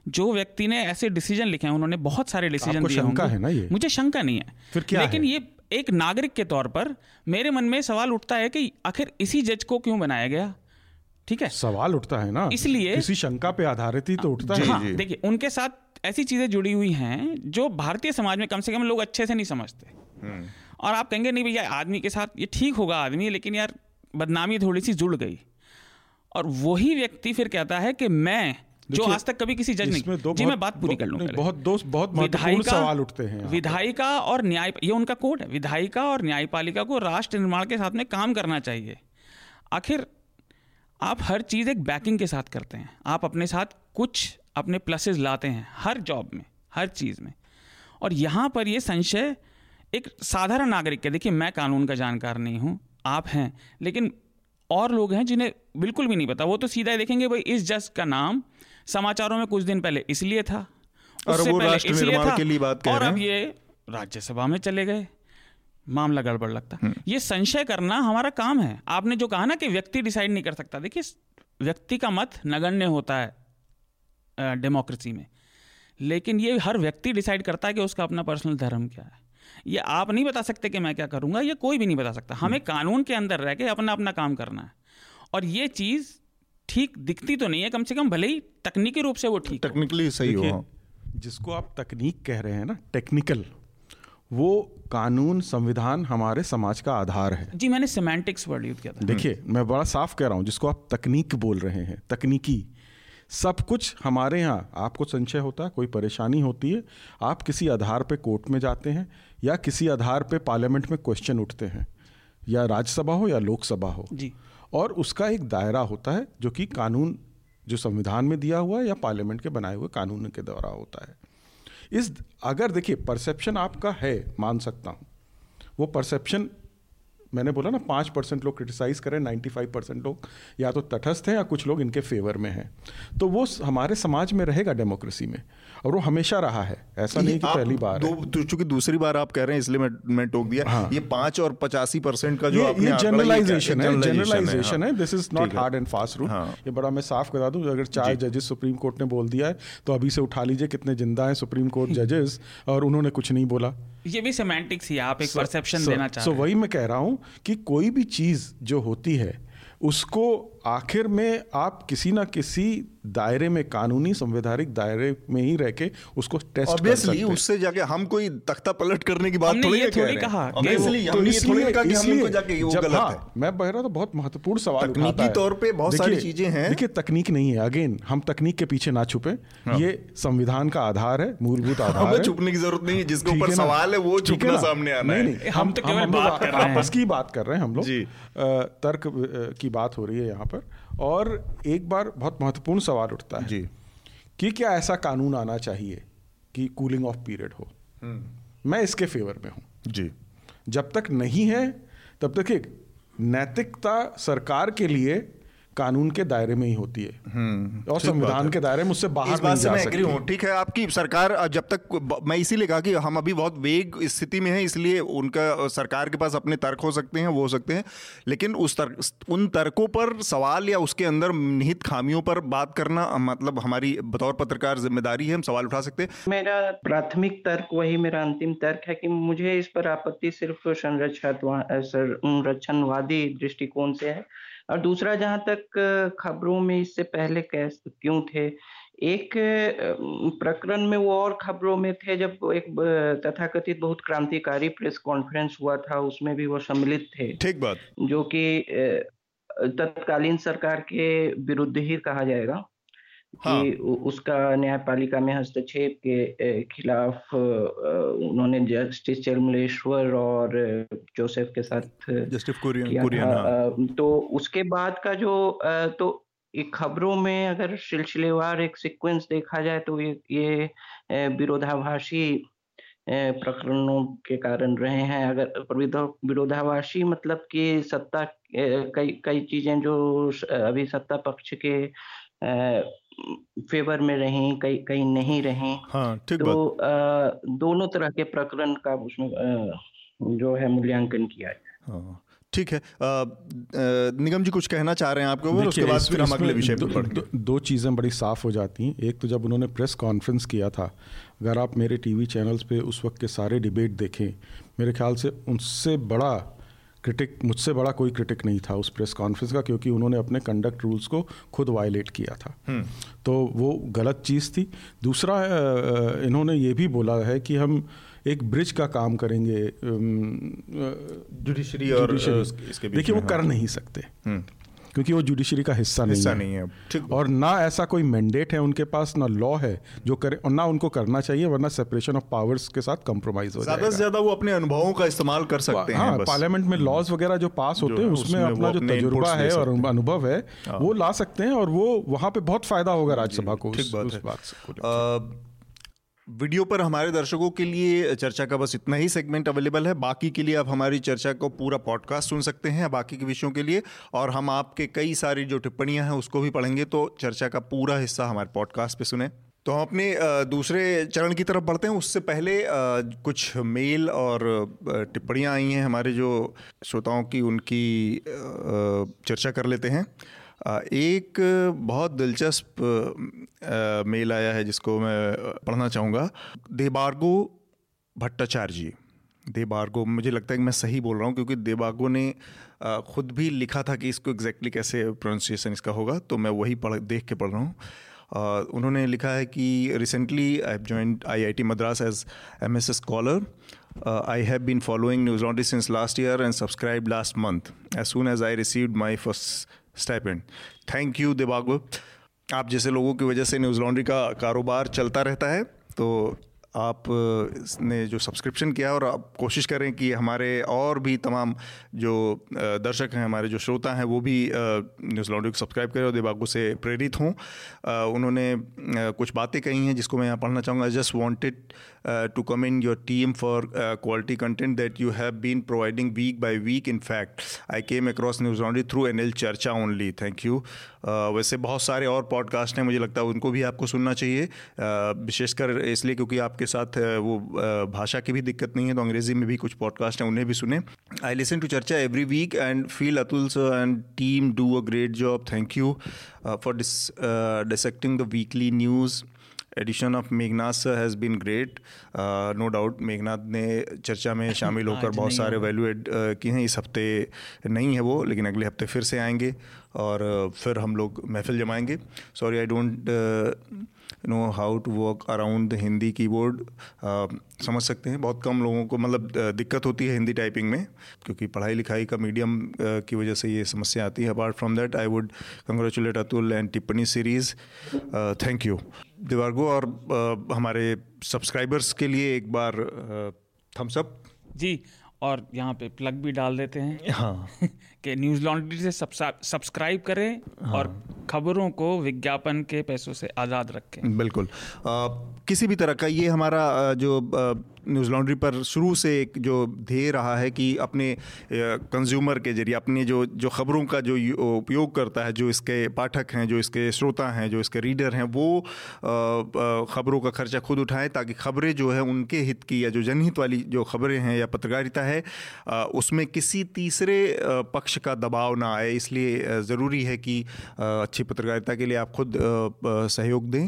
जो व्यक्ति ने ऐसे डिसीज़न लिखे हैं उन्होंने बहुत सारे डिसीज़न दिए शंका है ना ये? मुझे शंका नहीं है। फिर क्या लेकिन है? ये एक नागरिक के तौर पर मेरे मन में सवाल उठता है कि आखिर इसी जज को क्यों बनाया गया? ठीक है? सवाल उठता है ना। इसलिए किसी शंका पे आधारित ही तो उठता है। हाँ, देखिए उनके साथ ऐसी चीज़ें जुड़ी हुई हैं जो भारतीय समाज में कम से कम लोग अच्छे से नहीं समझते। हम्म। और आप कहेंगे नहीं भैया आदमी के साथ ये ठीक होगा आदमी लेकिन यार बदनामी थोड़ी सी जुड़ गई। और वही व्यक्ति फिर कहता है कि मैं जो आज तक कभी किसी जज नहीं जी मैं बात पूरी कर लूँगा बहुत दोस्त बहुत महत्वपूर्ण सवाल उठते हैं विधायिका और न्याय ये उनका कोड है। विधायिका और न्यायपालिका को राष्ट्र निर्माण के साथ में काम करना चाहिए। आखिर आप हर चीज़ एक बैकिंग के साथ करते हैं। आप अपने साथ कुछ अपने प्लसेस लाते हैं हर जॉब में हर चीज़ में। और यहाँ पर ये संशय एक साधारण नागरिक के देखिए मैं कानून का जानकार नहीं हूँ आप हैं लेकिन और लोग हैं जिन्हें बिल्कुल भी नहीं पता। वो तो सीधा ही देखेंगे भाई इस जज का नाम समाचारों में कुछ दिन पहले इसलिए था और वो राष्ट्र निर्माण के लिए बात कह और अब ये राज्यसभा में चले गए। मामला गड़बड़ लगता। हम्म। ये संशय करना हमारा काम है। आपने जो कहा ना कि व्यक्ति डिसाइड नहीं कर सकता देखिए व्यक्ति का मत नगण्य होता है डेमोक्रेसी में। लेकिन ये हर व्यक्ति डिसाइड करता है कि उसका अपना पर्सनल धर्म क्या है। ये आप नहीं बता सकते कि मैं क्या करूँगा ये कोई भी नहीं बता सकता। हमें कानून के अंदर रह के अपना अपना काम करना है। और ये चीज़ ठीक दिखती तो नहीं है कम से कम भले ही तकनीकी रूप से वो ठीक टेक्निकली सही हो। जिसको आप तकनीक कह रहे हैं ना टेक्निकल वो कानून संविधान हमारे समाज का आधार है। जी मैंने सेमेंटिक्स वर्ड यूज़ किया था। देखिए मैं बड़ा साफ़ कह रहा हूँ जिसको आप तकनीक बोल रहे हैं तकनीकी। सब कुछ हमारे यहाँ आपको संशय होता है कोई परेशानी होती है आप किसी आधार पे कोर्ट में जाते हैं या किसी आधार पे पार्लियामेंट में क्वेश्चन उठते हैं या राज्यसभा हो या लोकसभा हो। जी। और उसका एक दायरा होता है जो कि कानून जो संविधान में दिया हुआ है या पार्लियामेंट के बनाए हुए कानून के द्वारा होता है। इस अगर देखिए परसेप्शन आपका है मान सकता हूँ वो परसेप्शन मैंने बोला ना पाँच परसेंट लोग क्रिटिसाइज करें नाइन्टी फाइव परसेंट लोग या तो तटस्थ हैं या कुछ लोग इनके फेवर में हैं। तो वो हमारे समाज में रहेगा डेमोक्रेसी में और वो हमेशा रहा है। ऐसा नहीं कि पहली बार दो चूँकि दूसरी बार आप कह रहे हैं इसलिए मैं मैं टोक दिया। हाँ। ये पाँच और पचासी परसेंट का जो ये, जनरलाइजेशन है जनरलाइजेशन है this is not hard and fast rule ये बड़ा मैं साफ़ करा दूँ अगर चार जजेस सुप्रीम कोर्ट ने बोल दिया है तो अभी से उठा लीजिए कितने ज़िंदा हैं सुप्रीम कोर्ट जजेस और उन्होंने कुछ नहीं बोला। ये भी सेमेंटिक्स ही आप एक परसेप्शन देना चाह रहे हैं। सो वही मैं कह रहा हूँ कि कोई भी चीज़ जो होती है उसको आखिर में आप किसी ना किसी दायरे में कानूनी संवैधानिक दायरे में ही रह के उसको टेस्ट ऑब्वियसली उससे जाके हम कोई तख्ता पलट करने की बात थोड़ी ये थोड़ी कहा ऑब्वियसली तो इसलिए कहा कि हम जाके वो गलत हाँ, है। मैं बह रहा तो बहुत महत्वपूर्ण सवाल तकनीकी तौर पे बहुत सारी चीज़ें हैं। देखिए तकनीक नहीं है। अगेन हम तकनीक के पीछे ना छुपे। हाँ। ये संविधान का आधार है मूलभूत आधार है। छुपने की ज़रूरत नहीं है जिसके ऊपर सवाल है वो छुपना सामने आना है। हम तो केवल बात कर रहे हैं। आपस की बात कर रहे हैं हम लोग। तर्क की बात हो रही है यहाँ पर। और एक बार बहुत महत्वपूर्ण सवाल उठता है जी। कि क्या ऐसा कानून आना चाहिए कि कूलिंग ऑफ़ पीरियड हो? हम्म। मैं इसके फेवर में हूँ। जी। जब तक नहीं है तब तक एक नैतिकता सरकार के लिए कानून के दायरे में ही होती है। हम्म, और संविधान के दायरे में उससे बाहर नहीं जा सकती। हूँ ठीक है आपकी सरकार जब तक मैं इसीलिए कहा कि हम अभी बहुत वेग स्थिति में हैं इसलिए उनका सरकार के पास अपने तर्क हो सकते हैं वो हो सकते हैं लेकिन उस तर्क उन तर्कों पर सवाल या उसके अंदर निहित खामियों पर बात करना मतलब हमारी बतौर पत्रकार ज़िम्मेदारी है हम सवाल उठा सकते हैं। मेरा प्राथमिक तर्क वही मेरा अंतिम तर्क है कि मुझे इस पर आपत्ति सिर्फ़ संरक्षणवादी दृष्टिकोण से है। और दूसरा जहाँ तक खबरों में इससे पहले कैसे क्यों थे? एक प्रकरण में वो और खबरों में थे जब एक तथाकथित बहुत क्रांतिकारी प्रेस कॉन्फ्रेंस हुआ था उसमें भी वो सम्मिलित थे। ठीक बात। जो कि तत्कालीन सरकार के विरुद्ध ही कहा जाएगा। हाँ. कि उसका न्यायपालिका में हस्तक्षेप के खिलाफ उन्होंने जस्टिस चरमलेश्वर और जोसेफ के साथ जस्टिस कुरियन, कुरियन हाँ. तो उसके बाद का जो तो एक खबरों में अगर सिलसिलेवार एक सीक्वेंस देखा जाए तो ये ये विरोधाभासी प्रकरणों के कारण रहे हैं अगर विरोधाभासी मतलब कि सत्ता कई कई चीज़ें जो अभी सत्ता पक्ष के फेवर में रहें कहीं कहीं नहीं रहें हाँ ठीक तो आ, दोनों तरह के प्रकरण का उसमें जो है मूल्यांकन किया है हाँ ठीक है। निगम जी कुछ कहना चाह रहे हैं आपको उसके बाद फिर हम अगले विषय पर दो, दो चीज़ें बड़ी साफ़ हो जाती हैं। एक तो जब उन्होंने प्रेस कॉन्फ्रेंस किया था अगर आप मेरे टीवी चैनल्स पे उस वक्त के सारे डिबेट देखें मेरे ख्याल से उनसे बड़ा क्रिटिक मुझसे बड़ा कोई क्रिटिक नहीं था उस प्रेस कॉन्फ्रेंस का क्योंकि उन्होंने अपने कंडक्ट रूल्स को खुद वायलेट किया था। हम्म। तो वो गलत चीज़ थी। दूसरा इन्होंने ये भी बोला है कि हम एक ब्रिज का काम करेंगे जुडिशरी और देखिए वो कर नहीं सकते। हम्म। क्योंकि वो जुडिशरी का हिस्सा नहीं हिस्सा नहीं है, नहीं है। और ना ऐसा कोई मैंडेट है उनके पास ना लॉ है जो करे और ना उनको करना चाहिए वरना सेपरेशन ऑफ़ पावर्स के साथ कॉम्प्रोमाइज हो ज़्यादा से ज़्यादा वो अपने अनुभवों का इस्तेमाल कर सकते हैं हाँ, पार्लियामेंट में लॉज हम्म। वगैरह जो पास होते हैं उसमें अपना जो तजुर्बा है और अनुभव है हाँ। वो ला सकते हैं और वो वहाँ पे बहुत फ़ायदा होगा राज्यसभा को उस बात वीडियो पर हमारे दर्शकों के लिए चर्चा का बस इतना ही सेगमेंट अवेलेबल है। बाकी के लिए आप हमारी चर्चा को पूरा पॉडकास्ट सुन सकते हैं, बाकी के विषयों के लिए। और हम आपके कई सारी जो टिप्पणियाँ हैं, उसको भी पढ़ेंगे तो चर्चा का पूरा हिस्सा हमारे पॉडकास्ट पे सुने। तो हम अपने दूसरे चरण की तरफ़ बढ़ते हैं। उससे पहले कुछ मेल और टिप्पणियाँ आई हैं हमारे जो श्रोताओं की, उनकी चर्चा कर लेते हैं। एक बहुत दिलचस्प मेल आया है जिसको मैं पढ़ना चाहूँगा। देबार्गो भट्टाचार्य जी। देबार्गो, मुझे लगता है कि मैं सही बोल रहा हूँ क्योंकि देबार्गो ने खुद भी लिखा था कि इसको एग्जैक्टली कैसे प्रोनाउंसिएशन इसका होगा तो मैं वही पढ़, देख के पढ़ रहा हूँ। उन्होंने लिखा है कि recently I join I I T Madras as M S scholar I have been following Newslaundry since last year and subscribe last month as soon as I received my first stipend thank you दिबागो आप जैसे लोगों की वजह से news laundry का कारोबार चलता रहता है तो आप ने जो सब्सक्रिप्शन किया और आप कोशिश करें कि हमारे और भी तमाम जो दर्शक हैं, हमारे जो श्रोता हैं, वो भी न्यूज़ लॉन्ड्री को सब्सक्राइब करें और दिबागो से प्रेरित हों। उन्होंने कुछ बातें कही हैं जिसको मैं यहाँ पढ़ना चाहूँगा। I just wanted to come in your team for quality content that you have been providing week by week in fact I came across Newslaundry through N L Charcha only thank you वैसे बहुत सारे और podcast हैं, मुझे लगता है उनको भी आपको सुनना चाहिए। विशेषकर इसलिए क्योंकि आपके साथ वो भाषा की भी दिक्कत नहीं है तो अंग्रेज़ी में भी कुछ पॉडकास्ट हैं, उन्हें भी सुने। I listen to Charcha every week and feel Atul sir and team do a great job thank you for dis dissecting the weekly news edition of Meghnath sir has been great no doubt Meghnath ने चर्चा में शामिल होकर बहुत सारे value add किए हैं। इस हफ़्ते नहीं है वो लेकिन अगले हफ़्ते फिर से आएँगे और फिर हम लोग महफिल जमाएँगे। Sorry I don't know how to work around the Hindi keyboard समझ सकते हैं। बहुत कम लोगों को मतलब दिक्कत होती है हिंदी टाइपिंग में क्योंकि पढ़ाई लिखाई का मीडियम की वजह से ये समस्या आती है। Apart from that I would congratulate Atul and Tippani series thank you दिवारगो और uh, हमारे सब्सक्राइबर्स के लिए एक बार थम्सअप जी और यहाँ पे प्लग भी डाल देते हैं। हाँ। कि न्यूज़ लॉन्ड्री से सब्सक्राइब करें हाँ। और खबरों को विज्ञापन के पैसों से आज़ाद रखें बिल्कुल आ, किसी भी तरह का ये हमारा जो न्यूज़ लॉन्ड्री पर शुरू से एक जो ध्येय रहा है कि अपने कंज्यूमर के ज़रिए अपने जो जो ख़बरों का जो उपयोग करता है जो इसके पाठक हैं जो इसके श्रोता हैं जो इसके रीडर हैं वो ख़बरों का खर्चा खुद उठाएँ ताकि ख़बरें जो है उनके हित की या जो जनहित वाली जो ख़बरें हैं या पत्रकारिता है उसमें किसी तीसरे पक्ष का दबाव ना आए इसलिए ज़रूरी है कि अच्छी पत्रकारिता के लिए आप खुद सहयोग दें।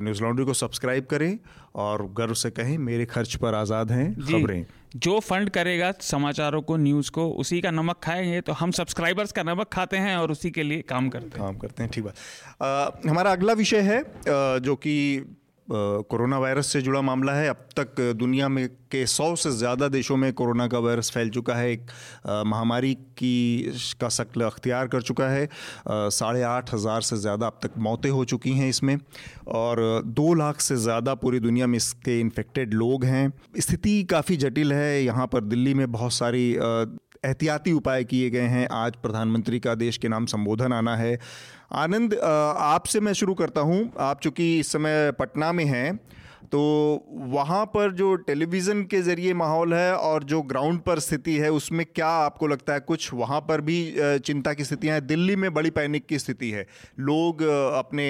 न्यूज़ लॉन्ड्री को सब्सक्राइब करें और गर्व से कहें मेरे खर्च पर आज़ाद हैं खबरें। जो फंड करेगा समाचारों को न्यूज़ को उसी का नमक खाएँगे तो हम सब्सक्राइबर्स का नमक खाते हैं और उसी के लिए काम करते हैं। काम करते हैं ठीक बात। हमारा अगला विषय है जो कि कोरोना वायरस से जुड़ा मामला है। अब तक दुनिया में के सौ से ज़्यादा देशों में कोरोना का वायरस फैल चुका है। एक महामारी की, का शक्ल अख्तियार कर चुका है। साढ़े आठ हज़ार से ज़्यादा अब तक मौतें हो चुकी हैं इसमें और दो लाख से ज़्यादा पूरी दुनिया में इसके इन्फेक्टेड लोग हैं। स्थिति काफ़ी जटिल है। यहाँ पर दिल्ली में बहुत सारी एहतियाती उपाय किए गए हैं। आज प्रधानमंत्री का देश के नाम संबोधन आना है। आनंद आपसे मैं शुरू करता हूँ। आप चूँकि इस समय पटना में हैं तो वहाँ पर जो टेलीविज़न के ज़रिए माहौल है और जो ग्राउंड पर स्थिति है, उसमें क्या आपको लगता है कुछ वहाँ पर भी चिंता की स्थितियाँ हैं? दिल्ली में बड़ी पैनिक की स्थिति है। लोग अपने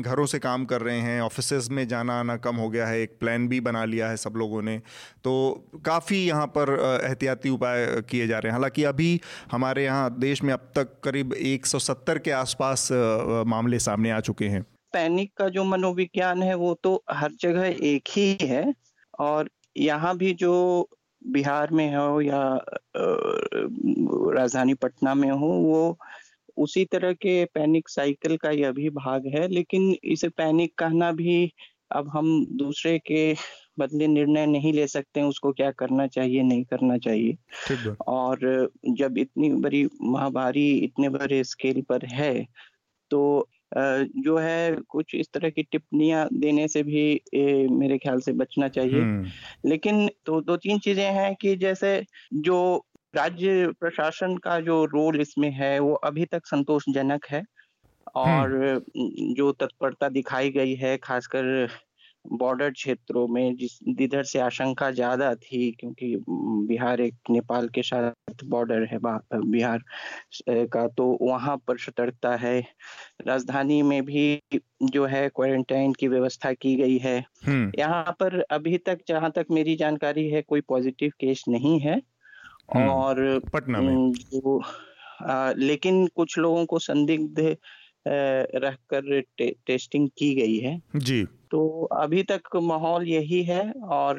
घरों से काम कर रहे हैं ऑफ़िस में जाना आना कम हो गया है, एक प्लान भी बना लिया है सब लोगों ने। तो काफ़ी यहाँ पर एहतियाती उपाय किए जा रहे हैं। हालाँकि अभी हमारे यहाँ देश में अब तक करीब 170 के आसपास मामले सामने आ चुके हैं। पैनिक का जो मनोविज्ञान है वो तो हर जगह एक ही है। और यहाँ भी जो बिहार में हो या राजधानी पटना में हो वो उसी तरह के पैनिक साइकिल का यह भी भाग है। लेकिन इसे पैनिक कहना भी अब हम दूसरे के बदले निर्णय नहीं ले सकते हैं उसको क्या करना चाहिए नहीं करना चाहिए। और जब इतनी बड़ी महामारी इतने बड़े स्केल पर है तो जो है कुछ इस तरह की टिप्पणियाँ देने से भी ए, मेरे ख्याल से बचना चाहिए हम्म। लेकिन तो दो तीन चीज़ें हैं कि जैसे जो राज्य प्रशासन का जो रोल इसमें है वो अभी तक संतोषजनक है और हम्म। जो तत्परता दिखाई गई है खासकर बॉर्डर क्षेत्रों में जिस जिधर से आशंका ज़्यादा थी क्योंकि बिहार एक नेपाल के साथ बॉर्डर है बिहार का तो वहाँ पर सतर्कता है राजधानी में भी जो है क्वारंटाइन की व्यवस्था की गई है हम्म। यहाँ पर अभी तक जहाँ तक मेरी जानकारी है कोई पॉजिटिव केस नहीं है हम्म। और पटना में जो आ, लेकिन कुछ लोगों को संदिग्ध रहकर टे, टेस्टिंग की गई है। जी। तो अभी तक माहौल यही है और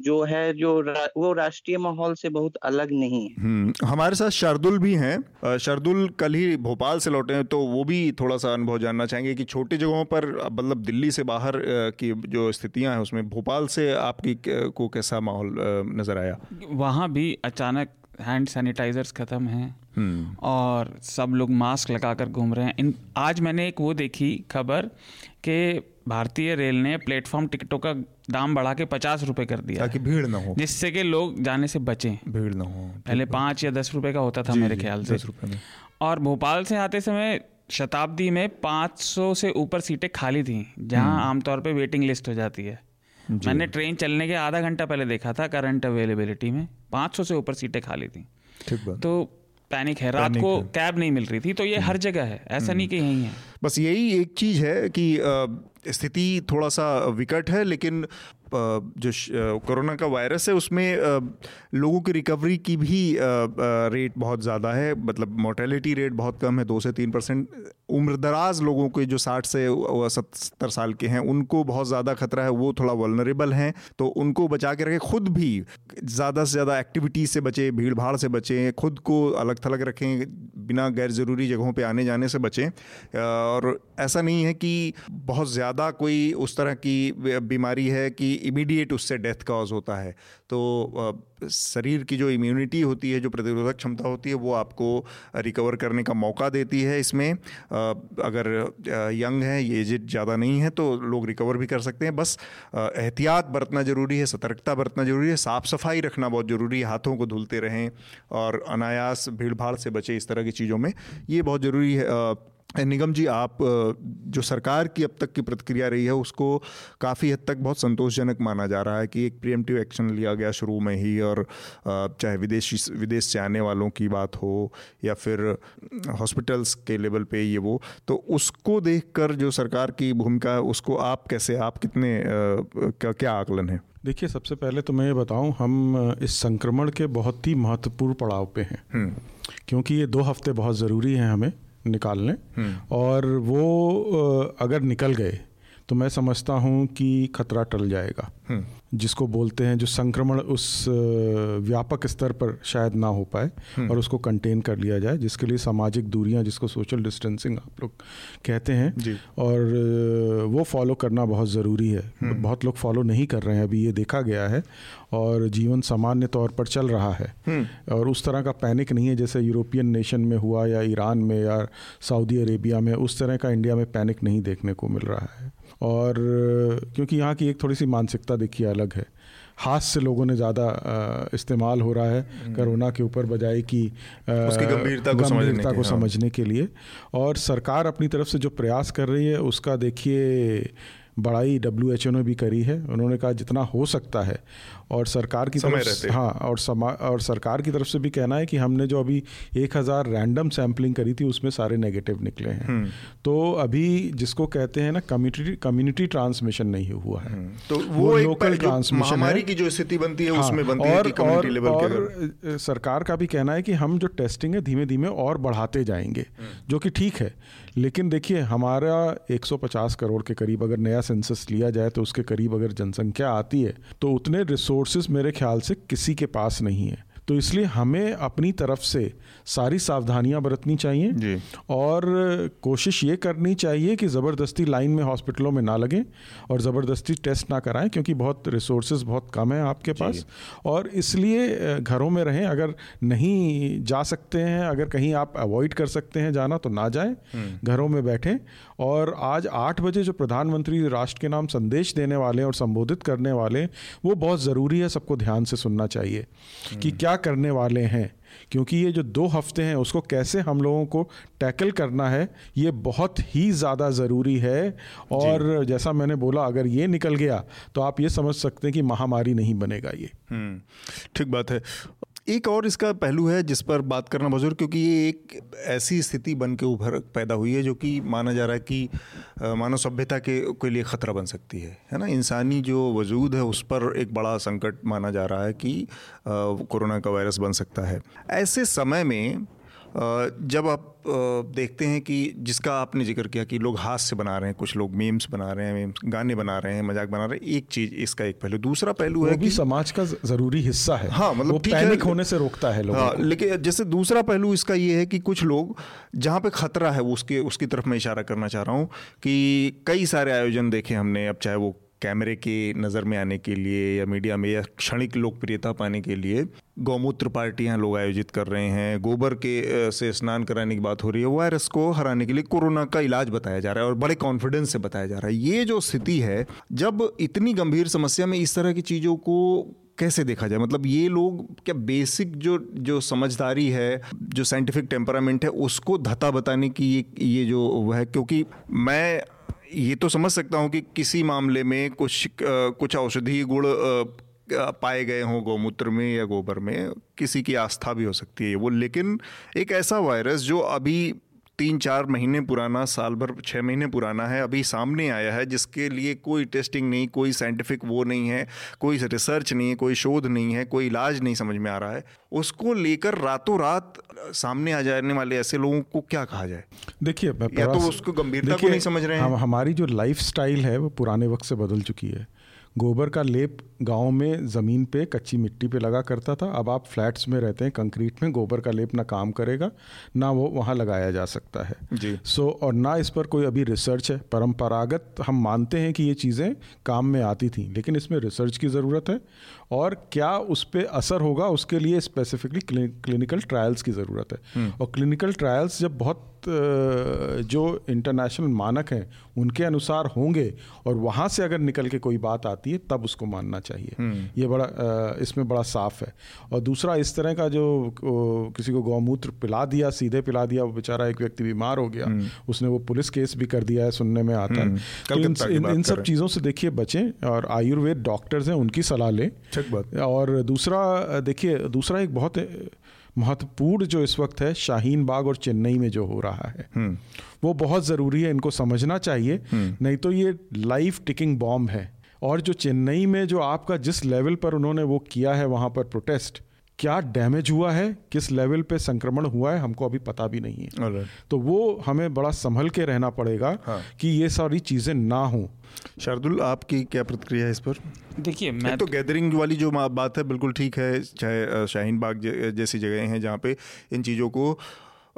जो है जो रा, वो राष्ट्रीय माहौल से बहुत अलग नहीं है। हम्म, हमारे साथ शार्दुल भी हैं। शार्दुल कल ही भोपाल से लौटे हैं तो वो भी थोड़ा सा अनुभव जानना चाहेंगे कि छोटी जगहों पर मतलब दिल्ली से बाहर की जो स्थितियाँ हैं उसमें भोपाल से आपकी को कैसा माहौल नज़र आया? वहाँ भी अचानक हैंड सैनिटाइजर्स खत्म हैं। हम्म। और सब लोग मास्क लगाकर घूम रहे हैं। इन आज मैंने एक वो देखी खबर कि भारतीय रेल ने प्लेटफॉर्म टिकटों का दाम बढ़ा के पचास रुपए कर दिया ताकि भीड़ ना हो। जिससे कि लोग जाने से बचें। भीड़ ना हो। पहले पाँच या दस रुपए का होता था मेरे ख्याल से। और भोपाल से आते समय शताब्दी में 500 से ऊपर सीटें खाली थी जहाँ हम्म। आमतौर पे वेटिंग लिस्ट हो जाती है। मैंने ट्रेन चलने के आधा घंटा पहले देखा था करंट अवेलेबिलिटी में। 500 से ऊपर सीटें खाली थी। तो पैनिक है। रात को कैब नहीं मिल रही थी तो ये हर हम्म। जगह है। ऐसा नहीं कि यही है। बस यही एक चीज़ है कि स्थिति थोड़ा सा विकट है, लेकिन जो कोरोना का वायरस है, उसमें लोगों की रिकवरी की भी रेट बहुत ज़्यादा है। मतलब मोर्टेलिटी रेट बहुत कम है, दो से तीन परसेंट। उम्र दराज लोगों के जो साठ से सत्तर साल के हैं, उनको बहुत ज़्यादा खतरा है, वो थोड़ा वलनरेबल हैं। तो उनको बचा के रखें, खुद भी ज़्यादा से ज़्यादा एक्टिविटी से बचें भीड़ भाड़ से बचें, खुद को अलग थलग रखें, बिना गैर ज़रूरी जगहों पर आने जाने से बचें। और ऐसा नहीं है कि बहुत ज़्यादा कोई उस तरह की बीमारी है कि इमीडिएट उससे डेथ कॉज होता है। तो शरीर की जो इम्यूनिटी होती है, जो प्रतिरोधक क्षमता होती है, वो आपको रिकवर करने का मौका देती है इसमें। अगर यंग है एज ज़्यादा नहीं है तो लोग रिकवर भी कर सकते हैं। बस एहतियात बरतना ज़रूरी है, सतर्कता बरतना ज़रूरी है, साफ़ सफ़ाई रखना बहुत ज़रूरी है, हाथों को धुलते रहें और अनायास भीड़ भाड़ से बचे इस तरह की चीज़ों में। ये बहुत ज़रूरी है निगम जी आप जो सरकार की अब तक की प्रतिक्रिया रही है उसको काफ़ी हद तक बहुत संतोषजनक माना जा रहा है कि एक प्रियमटिव एक्शन लिया गया शुरू में ही और चाहे विदेशी विदेश से आने वालों की बात हो या फिर हॉस्पिटल्स के लेवल पे ये वो तो उसको देखकर जो सरकार की भूमिका है उसको आप कैसे आप कितने क्या क्या आकलन है? देखिए सबसे पहले तो मैं ये बताऊँ हम इस संक्रमण के बहुत ही महत्वपूर्ण पड़ाव पे हैं। हम्म। क्योंकि ये दो हफ़्ते बहुत ज़रूरी हैं हमें। निकाल लें हम्म। और वो अगर निकल गए तो मैं समझता हूँ कि खतरा टल जाएगा हम्म। जिसको बोलते हैं जो संक्रमण उस व्यापक स्तर पर शायद ना हो पाए हम्म। और उसको कंटेन कर लिया जाए जिसके लिए सामाजिक दूरियाँ जिसको सोशल डिस्टेंसिंग आप लोग कहते हैं और वो फॉलो करना बहुत ज़रूरी है। बहुत लोग फॉलो नहीं कर रहे हैं अभी ये देखा गया है और जीवन सामान्य तौर पर चल रहा है। हम्म। और उस तरह का पैनिक नहीं है जैसे यूरोपियन नेशन में हुआ या ईरान में या सऊदी अरेबिया में उस तरह का इंडिया में पैनिक नहीं देखने को मिल रहा है। और क्योंकि यहाँ की एक थोड़ी सी मानसिकता देखिए अलग है। हाथ से लोगों ने ज़्यादा इस्तेमाल हो रहा है हम्म। कोरोना के ऊपर बजाय कि उसकी गंभीरता को, गंभीरता को समझने के लिए। और सरकार अपनी तरफ़ से जो प्रयास कर रही है उसका देखिए बड़ाई डब्ल्यू एच ओ ने भी करी है। उन्होंने कहा जितना हो सकता है। और सरकार की तरफ़ हाँ। और समा और सरकार की तरफ़ से भी कहना है कि हमने जो अभी एक हज़ार रैंडम सैम्पलिंग करी थी उसमें सारे नेगेटिव निकले हैं। हम्म। तो अभी जिसको कहते हैं ना कम्युनिटी कम्युनिटी ट्रांसमिशन नहीं हुआ है। हम्म। तो वो, वो लोकल ट्रांसमिशन की जो स्थिति बनती है हाँ, उसमें बनती और, है और, लेवल और सरकार का भी कहना है कि हम जो टेस्टिंग है धीमे धीमे और बढ़ाते जाएँगे हम्म। जो कि ठीक है। लेकिन देखिए, हमारा 150 करोड़ के करीब अगर नया सेंसस लिया जाए तो उसके करीब अगर जनसंख्या आती है तो उतने रिसोर्सेज मेरे ख्याल से किसी के पास नहीं है। तो इसलिए हमें अपनी तरफ़ से सारी सावधानियाँ बरतनी चाहिए जी। और कोशिश ये करनी चाहिए कि ज़बरदस्ती लाइन में हॉस्पिटलों में ना लगें और ज़बरदस्ती टेस्ट ना कराएँ क्योंकि बहुत रिसोर्सेज बहुत कम हैं आपके पास और इसलिए घरों में रहें अगर नहीं जा सकते हैं अगर कहीं आप अवॉइड कर सकते हैं जाना तो ना जाएँ हम्म। घरों में बैठें और आज आठ बजे जो प्रधानमंत्री राष्ट्र के नाम संदेश देने वाले और संबोधित करने वाले वो बहुत ज़रूरी है सबको ध्यान से सुनना चाहिए कि हम्म। क्या करने वाले हैं क्योंकि ये जो दो हफ़्ते हैं उसको कैसे हम लोगों को टैकल करना है ये बहुत ही ज़्यादा ज़रूरी है। और जैसा मैंने बोला अगर ये निकल गया तो आप ये समझ सकते हैं कि महामारी नहीं बनेगा ये। हम्म, ठीक बात है। एक और इसका पहलू है जिस पर बात करना बहुत क्योंकि ये एक ऐसी स्थिति बन के उभर पैदा हुई है जो कि माना जा रहा है कि मानव सभ्यता के के लिए ख़तरा बन सकती है। है ना? इंसानी जो वजूद है उस पर एक बड़ा संकट माना जा रहा है कि कोरोना का वायरस बन सकता है। ऐसे समय में जब आप देखते हैं कि जिसका आपने ज़िक्र किया कि लोग हाथ से बना रहे हैं कुछ लोग मीम्स बना रहे हैं मीम्स गाने बना रहे हैं मज़ाक बना रहे हैं एक चीज़ इसका एक पहलू। दूसरा पहलू है कि समाज का ज़रूरी हिस्सा है। हाँ मतलब पैनिक होने से रोकता है लोगों हाँ, लेकिन जैसे दूसरा पहलू इसका ये है कि कुछ लोग जहाँ पे खतरा है वो उसके उसकी तरफ़ मैं इशारा करना चाह रहा हूँ कि कई सारे आयोजन देखे हमने अब चाहे वो कैमरे के नज़र में आने के लिए या मीडिया में या क्षणिक लोकप्रियता पाने के लिए गौमूत्र पार्टियाँ लोग आयोजित कर रहे हैं। गोबर के से स्नान कराने की बात हो रही है। वायरस को हराने के लिए कोरोना का इलाज बताया जा रहा है और बड़े कॉन्फिडेंस से बताया जा रहा है। ये जो स्थिति है, जब इतनी गंभीर समस्या में इस तरह की चीज़ों को कैसे देखा जाए? मतलब ये लोग क्या बेसिक जो जो समझदारी है, जो साइंटिफिक टेम्परामेंट है, उसको धता बताने की ये ये जो वह है? क्योंकि मैं ये तो समझ सकता हूँ कि किसी मामले में कुछ कुछ औषधीय गुण पाए गए हों गौमूत्र में या गोबर में, किसी की आस्था भी हो सकती है वो। लेकिन एक ऐसा वायरस जो अभी तीन चार महीने पुराना साल भर छः महीने पुराना है अभी सामने आया है जिसके लिए कोई टेस्टिंग नहीं कोई साइंटिफिक वो नहीं है कोई रिसर्च नहीं है कोई शोध नहीं है कोई इलाज नहीं समझ में आ रहा है। उसको लेकर रातों रात सामने आ जाने वाले ऐसे लोगों को क्या कहा जाए? देखिए या तो उसको गंभीरता को नहीं समझ रहे हैं? हम, हमारी जो लाइफ है वो पुराने वक्त से बदल चुकी है। गोबर का लेप गाँव में ज़मीन पे कच्ची मिट्टी पे लगा करता था। अब आप फ्लैट्स में रहते हैं कंक्रीट में गोबर का लेप ना काम करेगा ना वो वहाँ लगाया जा सकता है। जी। सो so, और ना इस पर कोई अभी रिसर्च है। परंपरागत हम मानते हैं कि ये चीज़ें काम में आती थी लेकिन इसमें रिसर्च की ज़रूरत है। और क्या उस पर असर होगा उसके लिए स्पेसिफिकली क्लिनिकल ट्रायल्स की ज़रूरत है। हम्म। और क्लिनिकल ट्रायल्स जब बहुत जो इंटरनेशनल मानक हैं उनके अनुसार होंगे और वहाँ से अगर निकल के कोई बात आती है तब उसको मानना चाहिए। हम्म। ये बड़ा इसमें बड़ा साफ़ है। और दूसरा इस तरह का जो किसी को गौमूत्र पिला दिया सीधे पिला दिया वो बेचारा एक व्यक्ति बीमार हो गया हम्म। उसने वो पुलिस केस भी कर दिया है सुनने में आता है। तो इन, इन, इन सब चीज़ों से देखिए बचें और आयुर्वेद डॉक्टर्स हैं उनकी सलाह लें। और दूसरा देखिए दूसरा एक बहुत महत्वपूर्ण जो इस वक्त है शाहीन बाग और चेन्नई में जो हो रहा है हम्म। वो बहुत ज़रूरी है इनको समझना चाहिए। हम्म। नहीं तो ये लाइफ टिकिंग बॉम्ब है। और जो चेन्नई में जो आपका जिस लेवल पर उन्होंने वो किया है वहाँ पर प्रोटेस्ट क्या डैमेज हुआ है? किस लेवल पे संक्रमण हुआ है? हमको अभी पता भी नहीं है। तो वो हमें बड़ा संभल के रहना पड़ेगा हाँ। कि ये सारी चीज़ें ना हों। शार्दुल आपकी क्या प्रतिक्रिया है इस पर? देखिए मैं तो गैदरिंग वाली जो बात है बिल्कुल ठीक है चाहे शाहीन बाग जैसी जगह हैं जहाँ पे इन चीज़ों को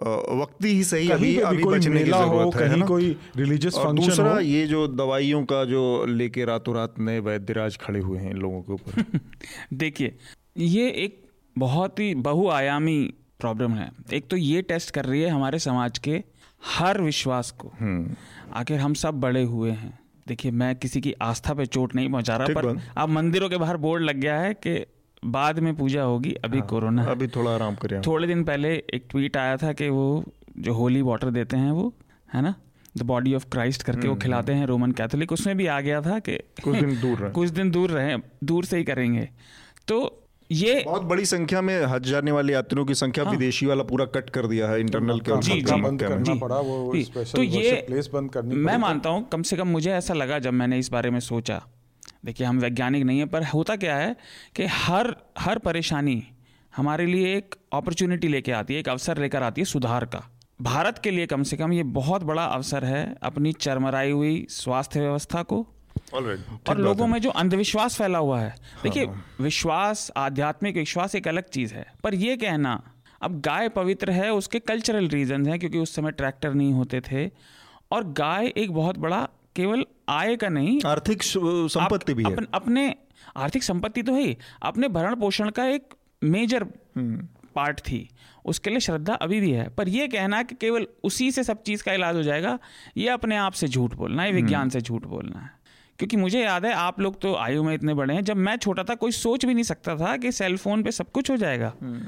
वक्ती ही सही अभी अभी बचने की ज़रूरत है ना? कोई रिलीजियस फ़ंक्शन दूसरा ये जो दवाइयों का जो लेके रातों रात नए वैद्यराज खड़े हुए हैं इन लोगों के ऊपर। देखिए ये एक बहुत ही बहुआयामी प्रॉब्लम है। एक तो ये टेस्ट कर रही है हमारे समाज के हर विश्वास को। हम्म। आखिर हम सब बड़े हुए हैं। देखिए मैं किसी की आस्था पे चोट नहीं पहुँचा रहा पर अब मंदिरों के बाहर बोर्ड लग गया है कि बाद में पूजा होगी अभी हाँ, कोरोना अभी थोड़ा आराम करें थोड़े दिन पहले एक ट्वीट आया था कि वो जो होली वाटर देते हैं वो है ना द बॉडी ऑफ़ क्राइस्ट करके वो हम्म, खिलाते हम्म। हैं रोमन कैथोलिक। उसमें भी आ गया था कि कुछ दिन दूर रहे। कुछ दिन दूर रहे दूर से ही करेंगे। तो ये बहुत बड़ी संख्या में हज जाने वाले यात्रियों की संख्या हाँ। विदेशी वाला पूरा कट कर दिया है इंटरनल के जी जी बंद करना पड़ा वो तो ये प्लेस बंद करनी मैं मानता हूँ कम से कम मुझे ऐसा लगा जब मैंने इस बारे में सोचा। देखिए हम वैज्ञानिक नहीं है पर होता क्या है कि हर हर परेशानी हमारे लिए एक अपॉर्चुनिटी लेके आती है एक अवसर लेकर आती है सुधार का। भारत के लिए कम से कम ये बहुत बड़ा अवसर है अपनी चरमराई हुई स्वास्थ्य व्यवस्था को और लोगों में जो अंधविश्वास फैला हुआ है। देखिए हाँ, हाँ। विश्वास आध्यात्मिक विश्वास एक अलग चीज़ है। पर यह कहना अब गाय पवित्र है उसके कल्चरल रीजन हैं क्योंकि उस समय ट्रैक्टर नहीं होते थे। और गाय एक बहुत बड़ा केवल आय का नहीं आर्थिक संपत्ति भी है। अपने आर्थिक संपत्ति तो है अपने भरण पोषण का एक मेजर पार्ट हम्म। थी। उसके लिए श्रद्धा अभी भी है। पर यह कहना कि केवल उसी से सब चीज़ का इलाज हो जाएगा ये अपने आप से झूठ बोलना है विज्ञान हम्म। से झूठ बोलना है। क्योंकि मुझे याद है आप लोग तो आयु में इतने बड़े हैं जब मैं छोटा था कोई सोच भी नहीं सकता था कि सेल फ़ोन पे सब कुछ हो जाएगा। हम्म।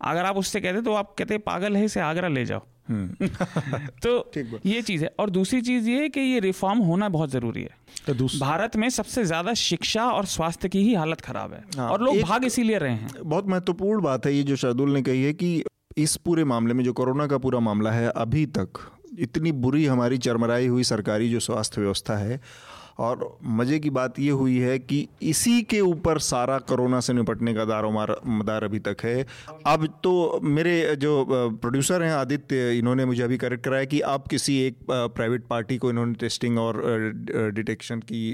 अगर आप उससे कहते तो आप कहते पागल है इसे आगरा ले जाओ। हम्म। तो ये चीज़ है। और दूसरी चीज़ ये है कि ये रिफॉर्म होना बहुत ज़रूरी है। तो भारत में सबसे ज़्यादा शिक्षा और स्वास्थ्य की ही हालत खराब है। हाँ, और लोग भाग इसीलिए रहे हैं। बहुत महत्वपूर्ण बात है ये जो शार्दुल ने कही है कि इस पूरे मामले में जो कोरोना का पूरा मामला है अभी तक इतनी बुरी हमारी चरमराई हुई सरकारी जो स्वास्थ्य व्यवस्था है और मज़े की बात ये हुई है कि इसी के ऊपर सारा कोरोना से निपटने का दारो मदार अभी तक है। अब तो मेरे जो प्रोड्यूसर हैं आदित्य, इन्होंने मुझे अभी करेक्ट कराया कि अब किसी एक प्राइवेट पार्टी को इन्होंने टेस्टिंग और डिटेक्शन की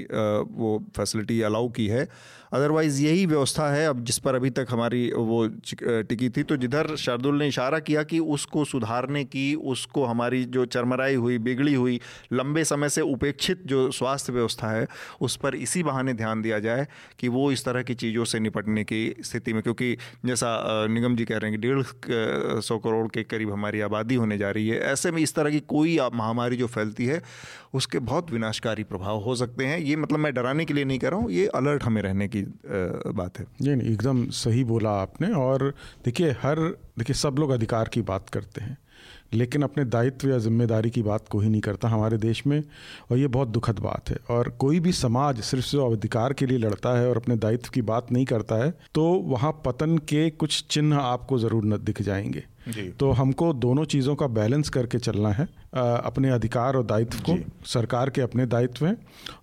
वो फैसिलिटी अलाउ की है। अदरवाइज़ यही व्यवस्था है। अब जिस पर अभी तक हमारी वो टिकी थी तो जिधर शार्दुल ने इशारा किया कि उसको सुधारने की, उसको हमारी जो चरमराई हुई, बिगड़ी हुई, लंबे समय से उपेक्षित जो स्वास्थ्य व्यवस्था व्यवस्था है, उस पर इसी बहाने ध्यान दिया जाए कि वो इस तरह की चीज़ों से निपटने की स्थिति में, क्योंकि जैसा निगम जी कह रहे हैं कि डेढ़ सौ करोड़ के करीब हमारी आबादी होने जा रही है। ऐसे में इस तरह की कोई महामारी जो फैलती है, उसके बहुत विनाशकारी प्रभाव हो सकते हैं। ये मतलब मैं डराने के लिए नहीं कह रहा हूँ, ये अलर्ट हमें रहने की बात है। नहीं नहीं, एकदम सही बोला आपने और देखिए, हर, देखिए, सब लोग अधिकार की बात करते हैं। लेकिन अपने दायित्व या ज़िम्मेदारी की बात कोई नहीं करता हमारे देश में और ये बहुत दुखद बात है। और कोई भी समाज सिर्फ़ जो अधिकार के लिए लड़ता है और अपने दायित्व की बात नहीं करता है तो वहाँ पतन के कुछ चिन्ह आपको ज़रूर न दिख जाएँगे। तो हमको दोनों चीज़ों का बैलेंस करके चलना है आ, अपने अधिकार और दायित्व को। सरकार के अपने दायित्व हैं।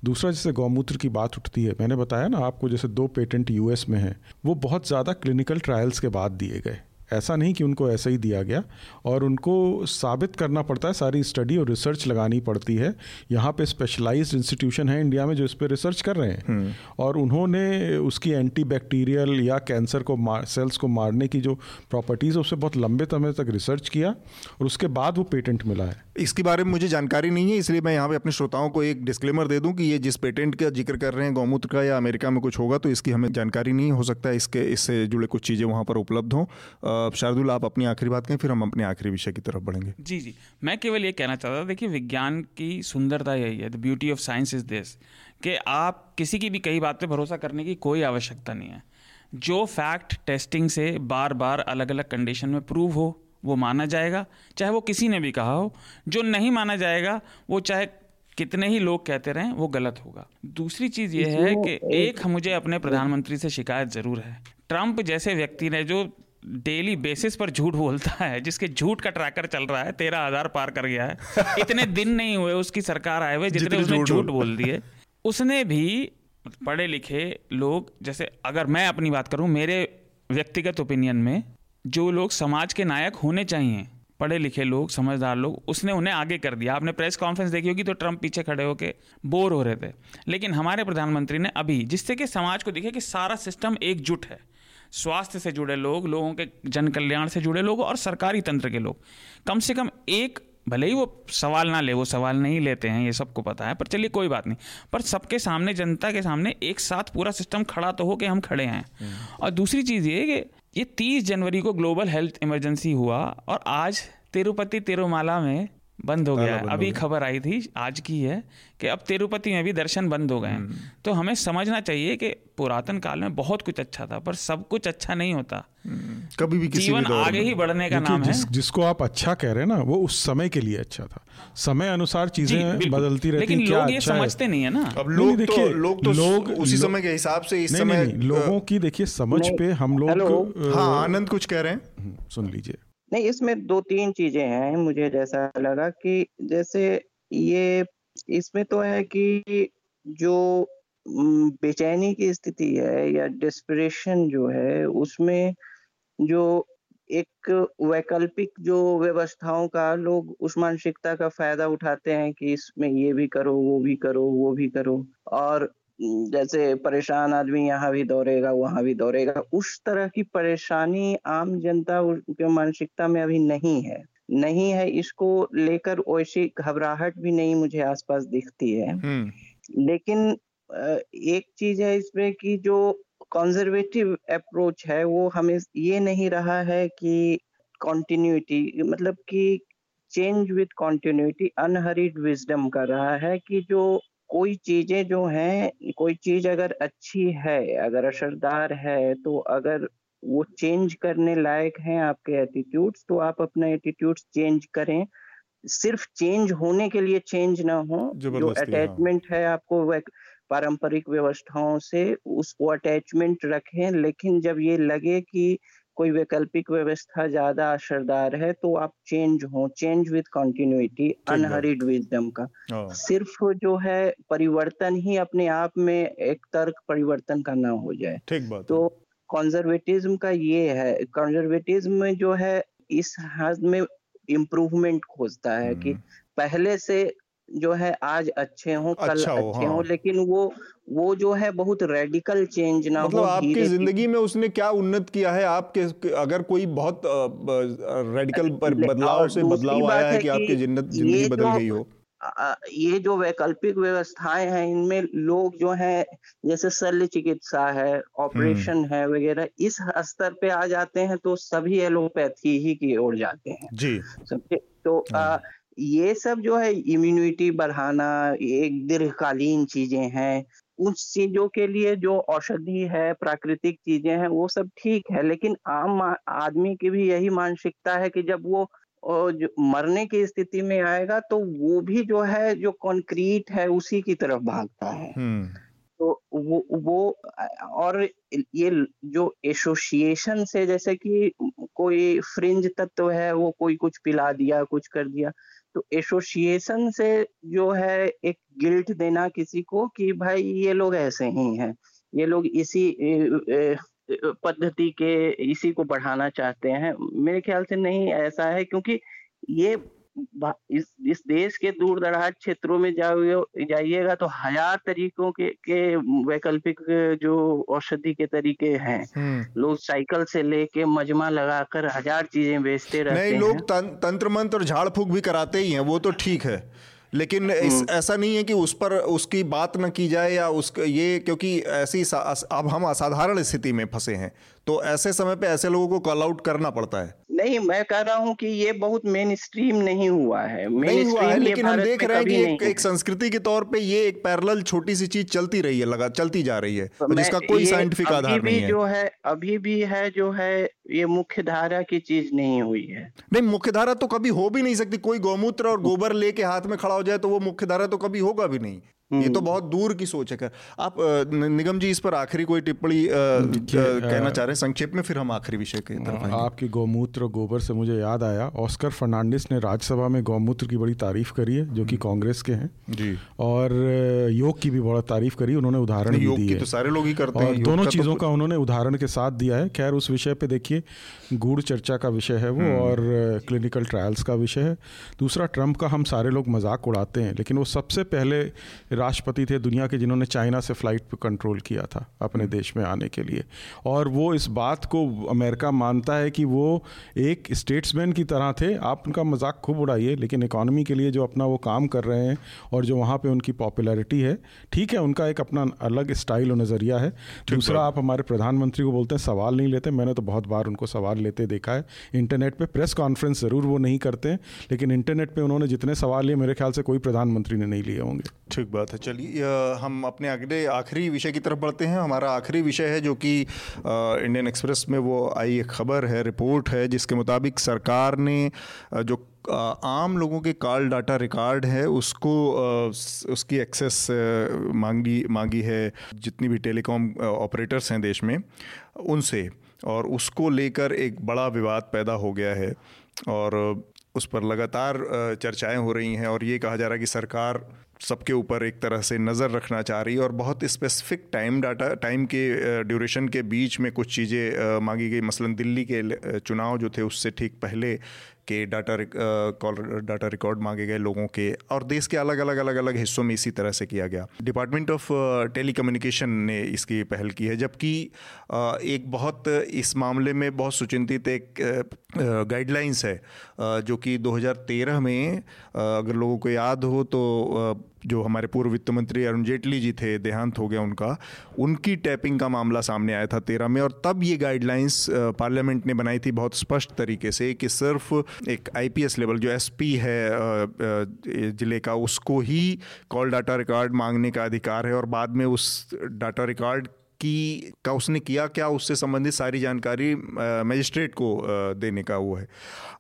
दूसरा जैसे गौमूत्र की बात उठती है मैंने बताया ना आपको जैसे दो पेटेंट यूएस में हैं वो बहुत ज़्यादा क्लिनिकल ट्रायल्स के बाद दिए गए। ऐसा नहीं कि उनको ऐसा ही दिया गया। और उनको साबित करना पड़ता है सारी स्टडी और रिसर्च लगानी पड़ती है। यहाँ पे स्पेशलाइज्ड इंस्टीट्यूशन है इंडिया में जो इस पर रिसर्च कर रहे हैं। हम्म। और उन्होंने उसकी एंटी बैक्टीरियल या कैंसर को मार सेल्स को मारने की जो प्रॉपर्टीज़ है उससे बहुत लंबे समय तक रिसर्च किया और उसके बाद वो पेटेंट मिला है। इसके बारे में मुझे जानकारी नहीं है इसलिए मैं यहाँ पे अपने श्रोताओं को एक डिस्क्लेमर दे दूँ कि ये जिस पेटेंट का ज़िक्र कर रहे हैं गौमूत्र का या अमेरिका में कुछ होगा तो इसकी हमें जानकारी नहीं हो सकता इसके इससे जुड़े कुछ चीज़ें वहाँ पर उपलब्ध हों। शार्दुल आप अपनी आखिरी बात कहें फिर हम अपने आखिरी विषय की तरफ़ बढ़ेंगे। जी जी। मैं केवल ये कहना चाहता था देखिए विज्ञान की सुंदरता यही है the beauty of science is this कि आप किसी की भी कई बात पे भरोसा करने की कोई आवश्यकता नहीं है। जो फैक्ट टेस्टिंग से बार बार अलग अलग कंडीशन में प्रूव हो वो माना जाएगा चाहे वो किसी ने भी कहा हो। जो नहीं माना जाएगा वो चाहे कितने ही लोग कहते रहें वो गलत होगा। दूसरी चीज़ ये है कि एक मुझे अपने प्रधानमंत्री से शिकायत ज़रूर है। ट्रंप जैसे व्यक्ति ने जो डेली बेसिस पर झूठ बोलता है जिसके झूठ का ट्रैकर चल रहा है तेरह हज़ार पार कर गया है। इतने दिन नहीं हुए उसकी सरकार आए हुए जितने उसने झूठ बोल दिए। उसने भी पढ़े लिखे लोग जैसे अगर मैं अपनी बात करूँ मेरे व्यक्तिगत ओपिनियन में जो लोग समाज के नायक होने चाहिए पढ़े लिखे लोग समझदार लोग उसने उन्हें आगे कर दिया। आपने प्रेस कॉन्फ्रेंस देखी होगी तो ट्रंप पीछे खड़े होकर बोर हो रहे थे। लेकिन हमारे प्रधानमंत्री ने अभी जिससे कि समाज को दिखे कि सारा सिस्टम एकजुट है स्वास्थ्य से जुड़े लोग लोगों के जन कल्याण से जुड़े लोग और सरकारी तंत्र के लोग। कम से कम एक भले ही वो सवाल ना ले वो सवाल नहीं लेते हैं ये सबको पता है पर चलिए कोई बात नहीं। पर सबके सामने जनता के सामने एक साथ पूरा सिस्टम खड़ा तो हो कि हम खड़े हैं। और दूसरी चीज़ ये कि ये तीस जनवरी को ग्लोबल हेल्थ इमरजेंसी हुआ और आज तिरुपति तिरुमाला में बंद हो गया। है अभी खबर आई थी आज की है कि अब तिरुपति में भी दर्शन बंद हो गए हैं। हम्म। तो हमें समझना चाहिए कि पुरातन काल में बहुत कुछ अच्छा था पर सब कुछ अच्छा नहीं होता। हम्म। कभी भी किसी जीवन भी आगे ही बढ़ने का नाम जिस, है। जिसको आप अच्छा कह रहे हैं ना वो उस समय के लिए अच्छा था। समय अनुसार चीज़ें बदलती रहती लेकिन लोग ये अच्छा समझते नहीं है ना। अब लोग देखिए तो, लोग तो लोग उसी समय के हिसाब से इस समय लोगों की देखिए समझ पे हम लोग हाँ आनंद कुछ कह रहे हैं? हम्म, सुन लीजिए। नहीं, इसमें दो तीन चीज़ें हैं मुझे जैसा लगा कि जैसे ये, इसमें तो है कि जो बेचैनी की स्थिति है या डिस्परेशन जो है, उसमें जो एक वैकल्पिक जो व्यवस्थाओं का लोग उस मानसिकता का फ़ायदा उठाते हैं कि इसमें ये भी करो, वो भी करो, वो भी करो और जैसे परेशान आदमी यहाँ भी दौड़ेगा वहाँ भी दौड़ेगा। उस तरह की परेशानी आम जनता के मानसिकता में अभी नहीं है। नहीं है इसको लेकर वैसी घबराहट भी नहीं मुझे आसपास दिखती है। हम्म। लेकिन एक चीज़ है इसमें कि जो कंजर्वेटिव अप्रोच है वो हमें ये नहीं रहा है कि कॉन्टिन्यूटी मतलब कि change with continuity unheard wisdom कर रहा है कि जो कोई चीज़ें जो हैं कोई चीज़ अगर अच्छी है अगर असरदार है तो अगर वो चेंज करने लायक हैं आपके एटीट्यूड्स तो आप अपना एटीट्यूड्स चेंज करें सिर्फ़ चेंज होने के लिए चेंज ना हो जो अटैचमेंट हाँ। है आपको पारंपरिक व्यवस्थाओं से उसको अटैचमेंट रखें लेकिन जब ये लगे कि कोई वैकल्पिक व्यवस्था ज़्यादा असरदार है तो आप चेंज हो change with continuity unheard wisdom का हाँ। सिर्फ़ जो है परिवर्तन ही अपने आप में एक तर्क परिवर्तन का ना हो जाए ठीक बात तो कंजर्वेटिज्म का ये है कंजर्वेटिज्म में जो है इस हद में इम्प्रूवमेंट खोजता है कि हम्म। पहले से जो है आज अच्छे हों कल अच्छा हो, अच्छे हाँ। हों लेकिन वो वो जो है बहुत रेडिकल चेंज ना मतलब हो आपकी ज़िंदगी में उसने क्या उन्नत किया है आपके अगर कोई बहुत रेडिकल बदलाव से बदलाव आया है कि आपकी ज़िंदगी बदल गई हो ये जो वैकल्पिक व्यवस्थाएँ हैं इनमें लोग जो हैं जैसे शल्य चिकित्सा है ऑपरेशन हम्म। है वगैरह इस स्तर पे आ जाते हैं तो सभी एलोपैथी ही की ओर जाते हैं जी तो आ। ये सब जो है इम्यूनिटी बढ़ाना एक दीर्घकालीन चीज़ें हैं उस चीज़ों के लिए जो औषधि है प्राकृतिक चीज़ें हैं वो सब ठीक है लेकिन आम आदमी की भी यही मानसिकता है कि जब वो जो मरने की स्थिति में आएगा तो वो भी जो है जो कंक्रीट है उसी की तरफ़ भागता है हम्म। तो वो वो और ये जो एसोसिएशन से जैसे कि कोई फ्रिंज तत्व है वो कोई कुछ पिला दिया कुछ कर दिया तो एसोसिएशन से जो है एक गिल्ट देना किसी को कि भाई ये लोग ऐसे ही हैं। ये लोग इसी पद्धति के इसी को बढ़ाना चाहते हैं। मेरे ख्याल से नहीं ऐसा है क्योंकि ये इस इस देश के दूर दराज क्षेत्रों में जाइएगा तो हज़ार तरीकों के के वैकल्पिक जो औषधि के तरीके हैं हम्म। लोग साइकिल से लेके मजमा लगाकर हज़ार चीज़ें बेचते रहते नहीं हैं लोग तं, तंत्र मंत्र और झाड़ फूक भी कराते ही हैं वो तो ठीक है लेकिन इस हम्म। ऐसा नहीं है कि उस पर उसकी बात न की जाए या उस ये क्योंकि ऐसी अब हम असाधारण स्थिति में फंसे हैं तो ऐसे समय पे ऐसे लोगों को कॉल आउट करना पड़ता है नहीं मैं कह रहा हूँ कि ये बहुत मेन स्ट्रीम नहीं हुआ है। नहीं हुआ है लेकिन हम देख रहे हैं कि एक, एक संस्कृति के तौर पे ये एक पैरेलल छोटी सी चीज़ चलती रही है लगा चलती जा रही है तो जिसका कोई साइंटिफिक आधार नहीं है। जो है अभी भी है जो है ये मुख्य धारा की चीज़ नहीं हुई है। नहीं मुख्य धारा तो कभी हो भी नहीं सकती कोई गौमूत्र और गोबर लेके हाथ में खड़ा हो जाए तो वो मुख्य धारा तो कभी होगा भी नहीं। ये तो हम्म। बहुत दूर की सोच है आप निगम जी इस पर आखिरी कोई टिप्पणी कहना चाह रहे हैं? संक्षेप में फिर हम आखिरी विषय के तरफ़ आपकी गौमूत्र गोबर से मुझे याद आया ऑस्कर फर्नांडिस ने राज्यसभा में गौमूत्र की बड़ी तारीफ़ करी है जो कि हम्म। कांग्रेस के हैं। जी। और योग की भी बड़ा तारीफ़ करी उन्होंने उदाहरण दी है तो सारे लोग ही करते हैं दोनों तो चीज़ों का उन्होंने उदाहरण के साथ दिया है। खैर उस विषय पे देखिए गूढ़ चर्चा का विषय है वो हम्म। और क्लिनिकल ट्रायल्स का विषय है। दूसरा ट्रंप का हम सारे लोग मज़ाक उड़ाते हैं लेकिन वो सबसे पहले राष्ट्रपति थे दुनिया के जिन्होंने चाइना से फ़्लाइट पर कंट्रोल किया था अपने हम्म। देश में आने के लिए। और वो इस बात को अमेरिका मानता है कि वो एक स्टेट्समैन की तरह थे। आप उनका मज़ाक खूब उड़ाइए लेकिन इकॉनमी के लिए जो अपना वो काम कर रहे हैं और जो वहाँ पर उनकी पॉपुलैरिटी है ठीक है उनका एक अपना अलग स्टाइल और नज़रिया है। दूसरा आप हमारे प्रधानमंत्री को बोलते हैं सवाल नहीं लेते। मैंने तो बहुत बार उनको सवाल लेते देखा है। इंटरनेट पर प्रेस कॉन्फ्रेंस ज़रूर वो नहीं करते लेकिन इंटरनेट पर उन्होंने जितने सवाल लिए मेरे ख्याल से कोई प्रधानमंत्री ने नहीं लिए होंगे। ठीक बात। है। चलिए हम अपने अगले, आखिरी विषय की तरफ़ बढ़ते हैं। हमारा आखिरी विषय है जो कि इंडियन एक्सप्रेस में वो आई एक खबर है, रिपोर्ट है, जिसके मुताबिक सरकार ने जो आम लोगों के कॉल डाटा रिकॉर्ड है, उसको उसकी एक्सेस मांगी मांगी है जितनी भी टेलीकॉम ऑपरेटर्स हैं देश में, उनसे। और उसको लेकर एक बड़ा विवाद पैदा हो गया है। और उस पर लगातार चर्चाएँ हो रही हैं और ये कहा जा रहा है कि सरकार सबके ऊपर एक तरह से नज़र रखना चाह रही है और बहुत स्पेसिफिक टाइम डाटा टाइम के ड्यूरेशन के बीच में कुछ चीज़ें मांगी गई। मसलन दिल्ली के चुनाव जो थे उससे ठीक पहले के डाटा कॉल डाटा रिकॉर्ड मांगे गए लोगों के और देश के अलग अलग अलग अलग हिस्सों में इसी तरह से किया गया। डिपार्टमेंट ऑफ़ टेलीकम्युनिकेशन ने इसकी पहल की है, जबकि एक बहुत इस मामले में बहुत सुचिंतित एक गाइडलाइंस है जो कि 2013 में अगर लोगों को याद हो तो जो हमारे पूर्व वित्त मंत्री अरुण जेटली जी थे, देहांत हो गया उनका, उनकी टैपिंग का मामला सामने आया था तेरह में और तब ये गाइडलाइंस पार्लियामेंट ने बनाई थी बहुत स्पष्ट तरीके से कि सिर्फ़ एक आईपीएस लेवल जो एसपी है ज़िले का, उसको ही कॉल डाटा रिकॉर्ड मांगने का अधिकार है और बाद में उस डाटा रिकॉर्ड की का उसने किया क्या उससे संबंधित सारी जानकारी मजिस्ट्रेट को देने का वो है।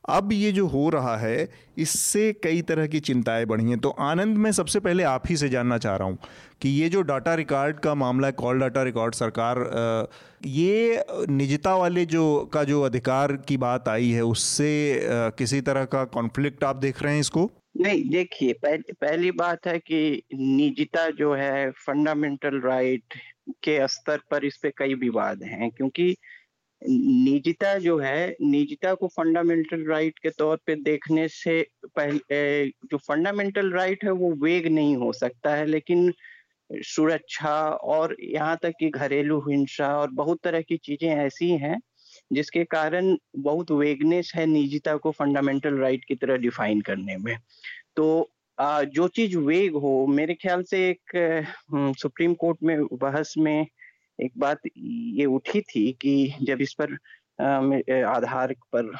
अब ये जो हो रहा है, इससे कई तरह की चिंताएँ बढ़ी हैं। तो आनंद मैं सबसे पहले आप ही से जानना चाह रहा हूँ कि ये जो डाटा रिकॉर्ड का मामला है, कॉल डाटा रिकॉर्ड सरकार ये निजता वाले जो, का जो अधिकार की बात आई है, उससे किसी तरह का कॉन्फ्लिक्ट आप देख रहे हैं इसको? नहीं, देखिए, पहली पहली बात है कि निजता जो है फंडामेंटल राइट के स्तर पर इस पे कई विवाद हैं, क्योंकि निजता जो है, निजता को फंडामेंटल राइट के तौर पे देखने से पहले, जो फंडामेंटल राइट है वो वेग नहीं हो सकता है, लेकिन सुरक्षा और यहाँ तक कि घरेलू हिंसा और बहुत तरह की चीज़ें ऐसी हैं, जिसके कारण बहुत वेगनेस है निजता को फंडामेंटल राइट की तरह डिफाइन करने में। तो जो चीज़ वेग हो मेरे ख्याल से एक सुप्रीम कोर्ट में बहस में एक बात ये उठी थी कि जब इस पर आधार पर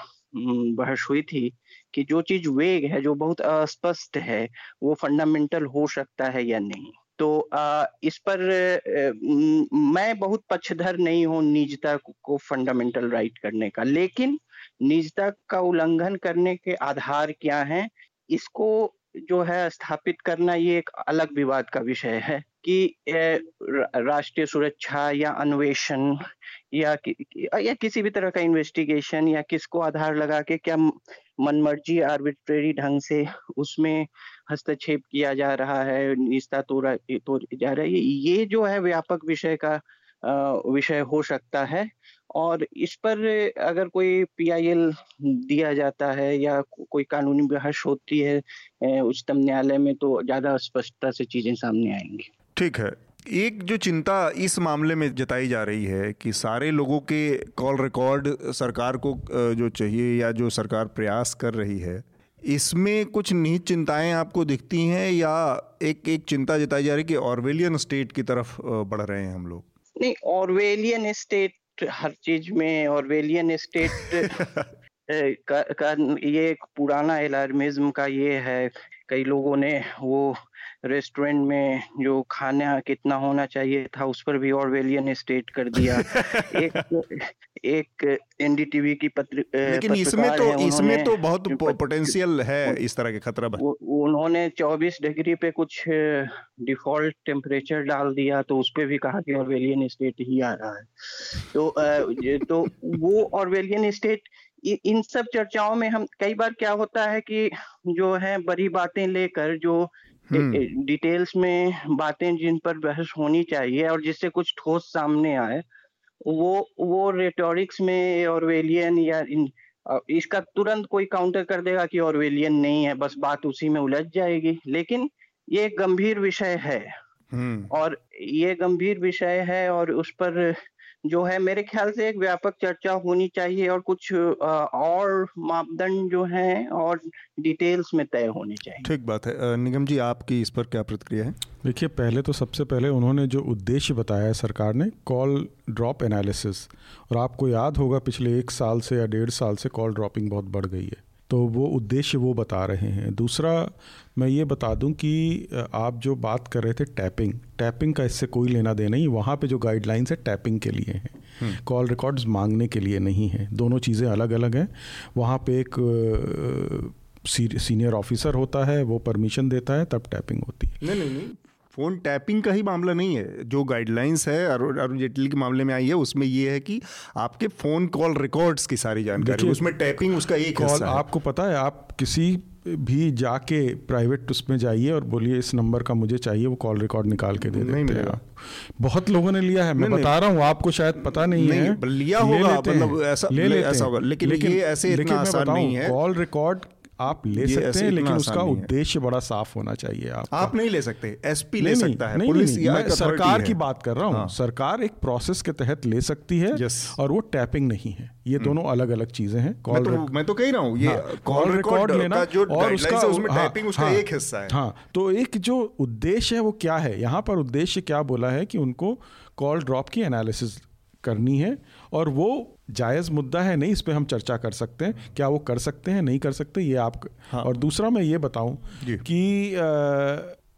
बहस हुई थी कि जो चीज़ वेग है जो बहुत अस्पष्ट है वो फंडामेंटल हो सकता है या नहीं। तो आ, इस पर आ, मैं बहुत पक्षधर नहीं हूँ निजता को फंडामेंटल राइट करने का लेकिन निजता का उल्लंघन करने के आधार क्या हैं इसको जो है स्थापित करना ये एक अलग विवाद का विषय है कि राष्ट्रीय सुरक्षा या अन्वेषण या कि, या किसी भी तरह का इन्वेस्टिगेशन या किसको आधार लगा के क्या मनमर्जी आर्बिट्रेरी ढंग से उसमें हस्तक्षेप किया जा रहा है निस्ता तोड़ा तो जा रहा है ये जो है व्यापक विषय का विषय हो सकता है और इस पर अगर कोई पीआईएल दिया जाता है या कोई कानूनी बहस होती है उच्चतम न्यायालय में तो ज़्यादा स्पष्टता से चीज़ें सामने आएँगी। ठीक है। एक जो चिंता इस मामले में जताई जा रही है कि सारे लोगों के कॉल रिकॉर्ड सरकार को जो चाहिए या जो सरकार प्रयास कर रही है, इसमें कुछ निहित चिंताएँ आपको दिखती हैं या एक एक चिंता जताई जा रही है कि ऑर्वेलियन स्टेट की तरफ़ बढ़ रहे हैं हम लोग? नहीं ऑर्वेलियन स्टेट हर चीज़ में ऑर्वेलियन स्टेट का, का ये एक पुराना एलार्मिज्म का ये है कई लोगों ने वो रेस्टोरेंट में जो खाना कितना होना चाहिए था उस पर भी ऑर्वेलियन स्टेट कर दिया। एक एक एनडीटीवी की पत्र लेकिन इसमें तो इसमें तो बहुत पोटेंशियल है इस तरह के खतरा। उन्होंने 24 डिग्री पे कुछ डिफ़ॉल्ट टेम्परेचर डाल दिया तो उस पर भी कहा कि ऑर्वेलियन स्टेट ही आ रहा है। तो तो वो ऑर्वेलियन स्टेट इन सब चर्चाओं में हम कई बार क्या होता है कि जो है बड़ी बातें लेकर जो डिटेल्स हम्म। में बातें जिन पर बहस होनी चाहिए और जिससे कुछ ठोस सामने आए वो वो रेटोरिक्स में ऑर्वेलियन या इन, इसका तुरंत कोई काउंटर कर देगा कि ऑर्वेलियन नहीं है बस बात उसी में उलझ जाएगी लेकिन ये गंभीर विषय है हम्म। और ये गंभीर विषय है और उस पर जो है मेरे ख्याल से एक व्यापक चर्चा होनी चाहिए और कुछ और मापदंड जो हैं और डिटेल्स में तय होनी चाहिए। ठीक बात है। निगम जी आपकी इस पर क्या प्रतिक्रिया है? देखिए पहले तो सबसे पहले उन्होंने जो उद्देश्य बताया है सरकार ने कॉल ड्रॉप एनालिसिस। और आपको याद होगा पिछले एक साल से या डेढ़ साल से कॉल ड्रॉपिंग बहुत बढ़ गई है। तो वो उद्देश्य वो बता रहे हैं। दूसरा मैं ये बता दूँ कि आप जो बात कर रहे थे टैपिंग टैपिंग का इससे कोई लेना देना नहीं वहाँ पे जो गाइडलाइंस है टैपिंग के लिए हैं। कॉल रिकॉर्ड्स मांगने के लिए नहीं है। दोनों चीज़ें अलग अलग हैं। वहाँ पे एक सीनियर ऑफिसर होता है वो परमिशन देता है तब टैपिंग होती है। नहीं नहीं नहीं। फ़ोन टैपिंग का ही मामला नहीं है। जो गाइडलाइंस है अरुण जेटली के मामले में आई है उसमें ये है कि आपके फ़ोन कॉल रिकॉर्ड्स की सारी जानकारी उसमें टैपिंग उसका एक कॉल आपको पता है आप किसी भी जाके प्राइवेट उसमें जाइए और बोलिए इस नंबर का मुझे चाहिए वो कॉल रिकॉर्ड निकाल के दे नहीं देते बहुत लोगों ने लिया है मैं बता रहा हूँ आपको शायद पता नहीं, नहीं है। लिया होगा मतलब ऐसा ले लेते ऐसा होगा। लेकिन, लेकिन ये ऐसे इतना आसान नहीं है। कॉल रिकॉर्ड आप ले सकते हैं लेकिन उसका उद्देश्य बड़ा साफ़ होना चाहिए आप आप नहीं ले सकते एसपी ले सकता है पुलिस मैं सरकार की बात कर रहा हूँ। हाँ। सरकार एक प्रोसेस के तहत ले सकती है और वो टैपिंग नहीं है। ये हम्म। दोनों अलग अलग चीज़ें हैं। कॉल मैं, तो, मैं तो कह रहा हूँ ये कॉल हाँ, रिकॉर्ड लेना जो और उसका उसमें टैपिंग हाँ, उसका एक हिस्सा है। हाँ तो एक जो उद्देश्य है वो क्या है? यहाँ पर उद्देश्य क्या बोला है कि उनको कॉल ड्रॉप की एनालिसिस करनी है और वो जायज़ मुद्दा है नहीं इस पर हम चर्चा कर सकते हैं क्या वो कर सकते हैं नहीं कर सकते ये आप हाँ। और दूसरा मैं ये बताऊँ कि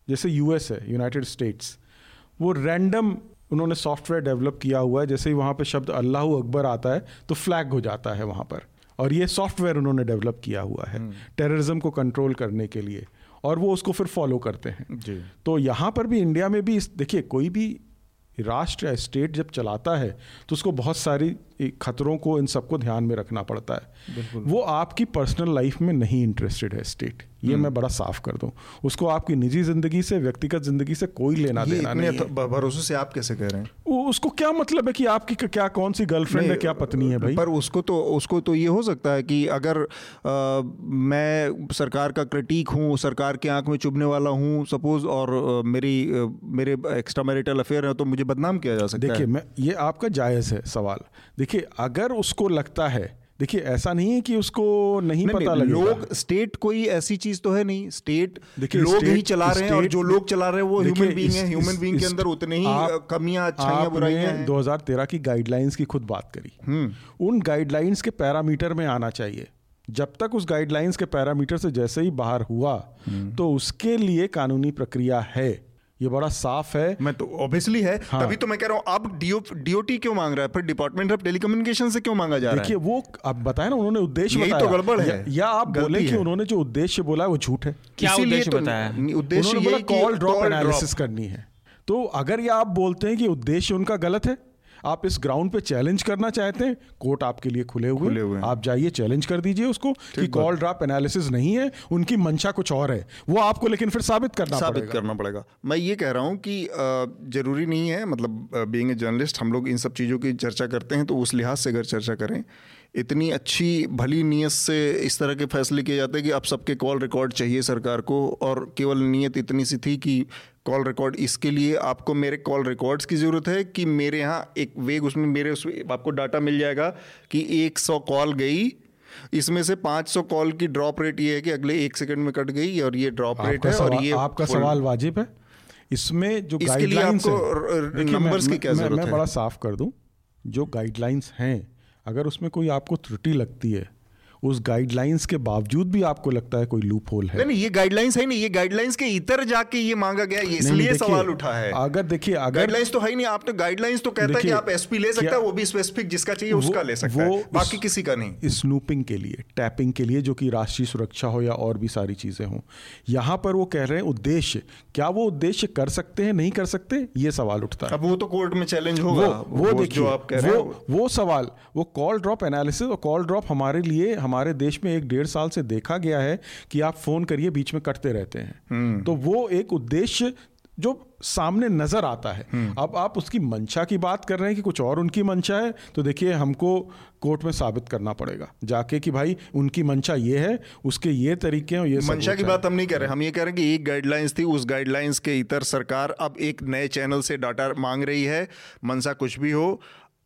जैसे यूएस है यूनाइटेड स्टेट्स वो रैंडम उन्होंने सॉफ्टवेयर डेवलप किया हुआ है जैसे ही वहाँ पे शब्द अल्लाह अकबर आता है तो फ्लैग हो जाता है वहाँ पर और ये सॉफ्टवेयर उन्होंने डेवलप किया हुआ है टेररिज्म हम्म। को कंट्रोल करने के लिए और वो उसको फिर फॉलो करते हैं जी। तो यहाँ पर भी इंडिया में भी देखिए कोई भी राष्ट्र या स्टेट जब चलाता है तो उसको बहुत सारी खतरों को इन सबको ध्यान में रखना पड़ता है। वो आपकी पर्सनल लाइफ में नहीं इंटरेस्टेड है स्टेट। ये हम्म। मैं बड़ा साफ़ कर दूँ। उसको आपकी निजी ज़िंदगी से व्यक्तिगत ज़िंदगी से कोई लेना देना नहीं है। भरोसे से आप कैसे कह रहे हैं? उसको क्या मतलब है कि आपकी क्या कौन सी गर्लफ्रेंड है क्या पत्नी है भाई? पर उसको तो उसको तो ये हो सकता है कि अगर आ, मैं सरकार का क्रिटिक हूँ सरकार के आँख में चुभने वाला हूँ सपोज़ और आ, मेरी आ, मेरे एक्स्ट्रा मैरिटल अफेयर है तो मुझे बदनाम किया जा सकता है। देखिए मैं ये आपका जायज़ है सवाल। देखिए अगर उसको लगता है देखिए ऐसा नहीं है कि उसको नहीं, नहीं पता लगे लोग स्टेट कोई ऐसी चीज़ तो है नहीं। स्टेट लोग ही चला रहे हैं और जो लोग चला रहे हैं वो ह्यूमन बीइंग है। ह्यूमन बीइंग के अंदर उतने ही कमियाँ अच्छाइयाँ बुराइयाँ हैं। 2013 की गाइडलाइंस की खुद बात करी। हम्म। उन गाइडलाइंस के पैरामीटर में आना चाहिए। जब तक उस गाइडलाइंस के पैरामीटर से जैसे ही बाहर हुआ हम्म। तो उसके लिए कानूनी प्रक्रिया है। ये बड़ा साफ़ है। मैं तो ऑब्वियसली है। हाँ। तभी तो मैं कह रहा हूँ अब डीओ डीओटी क्यों मांग रहा है? फिर डिपार्टमेंट ऑफ़ टेलीकम्युनिकेशन से क्यों मांगा जा रहा है? देखिए वो आप बताए ना उन्होंने उद्देश्य यही तो गड़बड़ है। या, या आप बोले कि उन्होंने जो उद्देश्य बोला है वो झूठ है। क्या उद्देश्य तो बताया? उद्देश्य कॉल ड्रॉप एनालिसिस करनी है। तो अगर ये आप बोलते हैं कि उद्देश्य उनका गलत है आप इस ग्राउंड पे चैलेंज करना चाहते हैं कोर्ट आपके लिए खुले हुए, खुले हुए आप जाइए चैलेंज कर दीजिए उसको कि कॉल ड्राप एनालिसिस नहीं है उनकी मंशा कुछ और है। वो आपको लेकिन फिर साबित करना साबित पड़ेगा। करना पड़ेगा। मैं ये कह रहा हूँ कि ज़रूरी नहीं है मतलब बींग ए जर्नलिस्ट हम लोग इन सब चीज़ों की चर्चा करते हैं तो उस लिहाज से अगर चर्चा करें इतनी अच्छी भली नीयत से इस तरह के फैसले किए जाते हैं कि अब सबके कॉल रिकॉर्ड चाहिए सरकार को और केवल नीयत इतनी सी थी कि कॉल रिकॉर्ड इसके लिए आपको मेरे कॉल रिकॉर्ड्स की ज़रूरत है कि मेरे यहाँ एक वेग उसमें मेरे उसमें आपको डाटा मिल जाएगा कि एक सौ कॉल गई। इसमें से 500 कॉल की ड्रॉप रेट ये है कि अगले एक सेकंड में कट गई और ये ड्रॉप रेट है और ये आपका सवाल वाजिब है। इसमें जो गाइडलाइंस नंबर्स की क्या ज़रूरत है? मैं बड़ा साफ़ कर दूँ जो गाइडलाइंस हैं अगर उसमें कोई आपको त्रुटि लगती है उस गाइडलाइंस के बावजूद भी आपको लगता है कोई लूप होल है? नहीं ये गाइडलाइंस है नहीं ये गाइडलाइंस के इतर जाके ये मांगा गया ये इसलिए सवाल उठा है। अगर देखिए अगर गाइडलाइंस तो है ही नहीं आपने गाइडलाइंस तो कहता है कि आप एसपी ले सकता है वो भी स्पेसिफिक जिसका चाहिए उसका ले सकता है बाकी किसी का नहीं। स्नूपिंग के लिए टैपिंग के लिए जो कि राष्ट्रीय सुरक्षा हो या और भी सारी चीज़ें हो। यहाँ पर वो कह रहे हैं उद्देश्य। क्या वो उद्देश्य कर सकते हैं नहीं कर सकते? ये सवाल उठता है। अब वो तो कोर्ट में चैलेंज होगा वो, वो देखिए आप कह रहे वो वो सवाल वो कॉल ड्रॉप एनालिसिस और कॉल ड्रॉप हमारे लिए हमारे देश में एक डेढ़ साल से देखा गया है कि आप फ़ोन करिए बीच में कटते रहते हैं। हम्म। तो वो एक उद्देश्य जो सामने नज़र आता है। हम्म। अब आप उसकी मंशा की बात कर रहे हैं कि कुछ और उनकी मंशा है तो देखिए हमको कोर्ट में साबित करना पड़ेगा। जाके कि भाई उनकी मंशा ये है उसके ये तरीके हैं ये मंशा की बात हम नहीं कर रहे। हम ये कह रहे हैं कि एक गाइडलाइंस थी उस गाइडलाइंस के इतर सरकार अब एक नए चैनल से डाटा मांग रही है। मंशा कुछ भी हो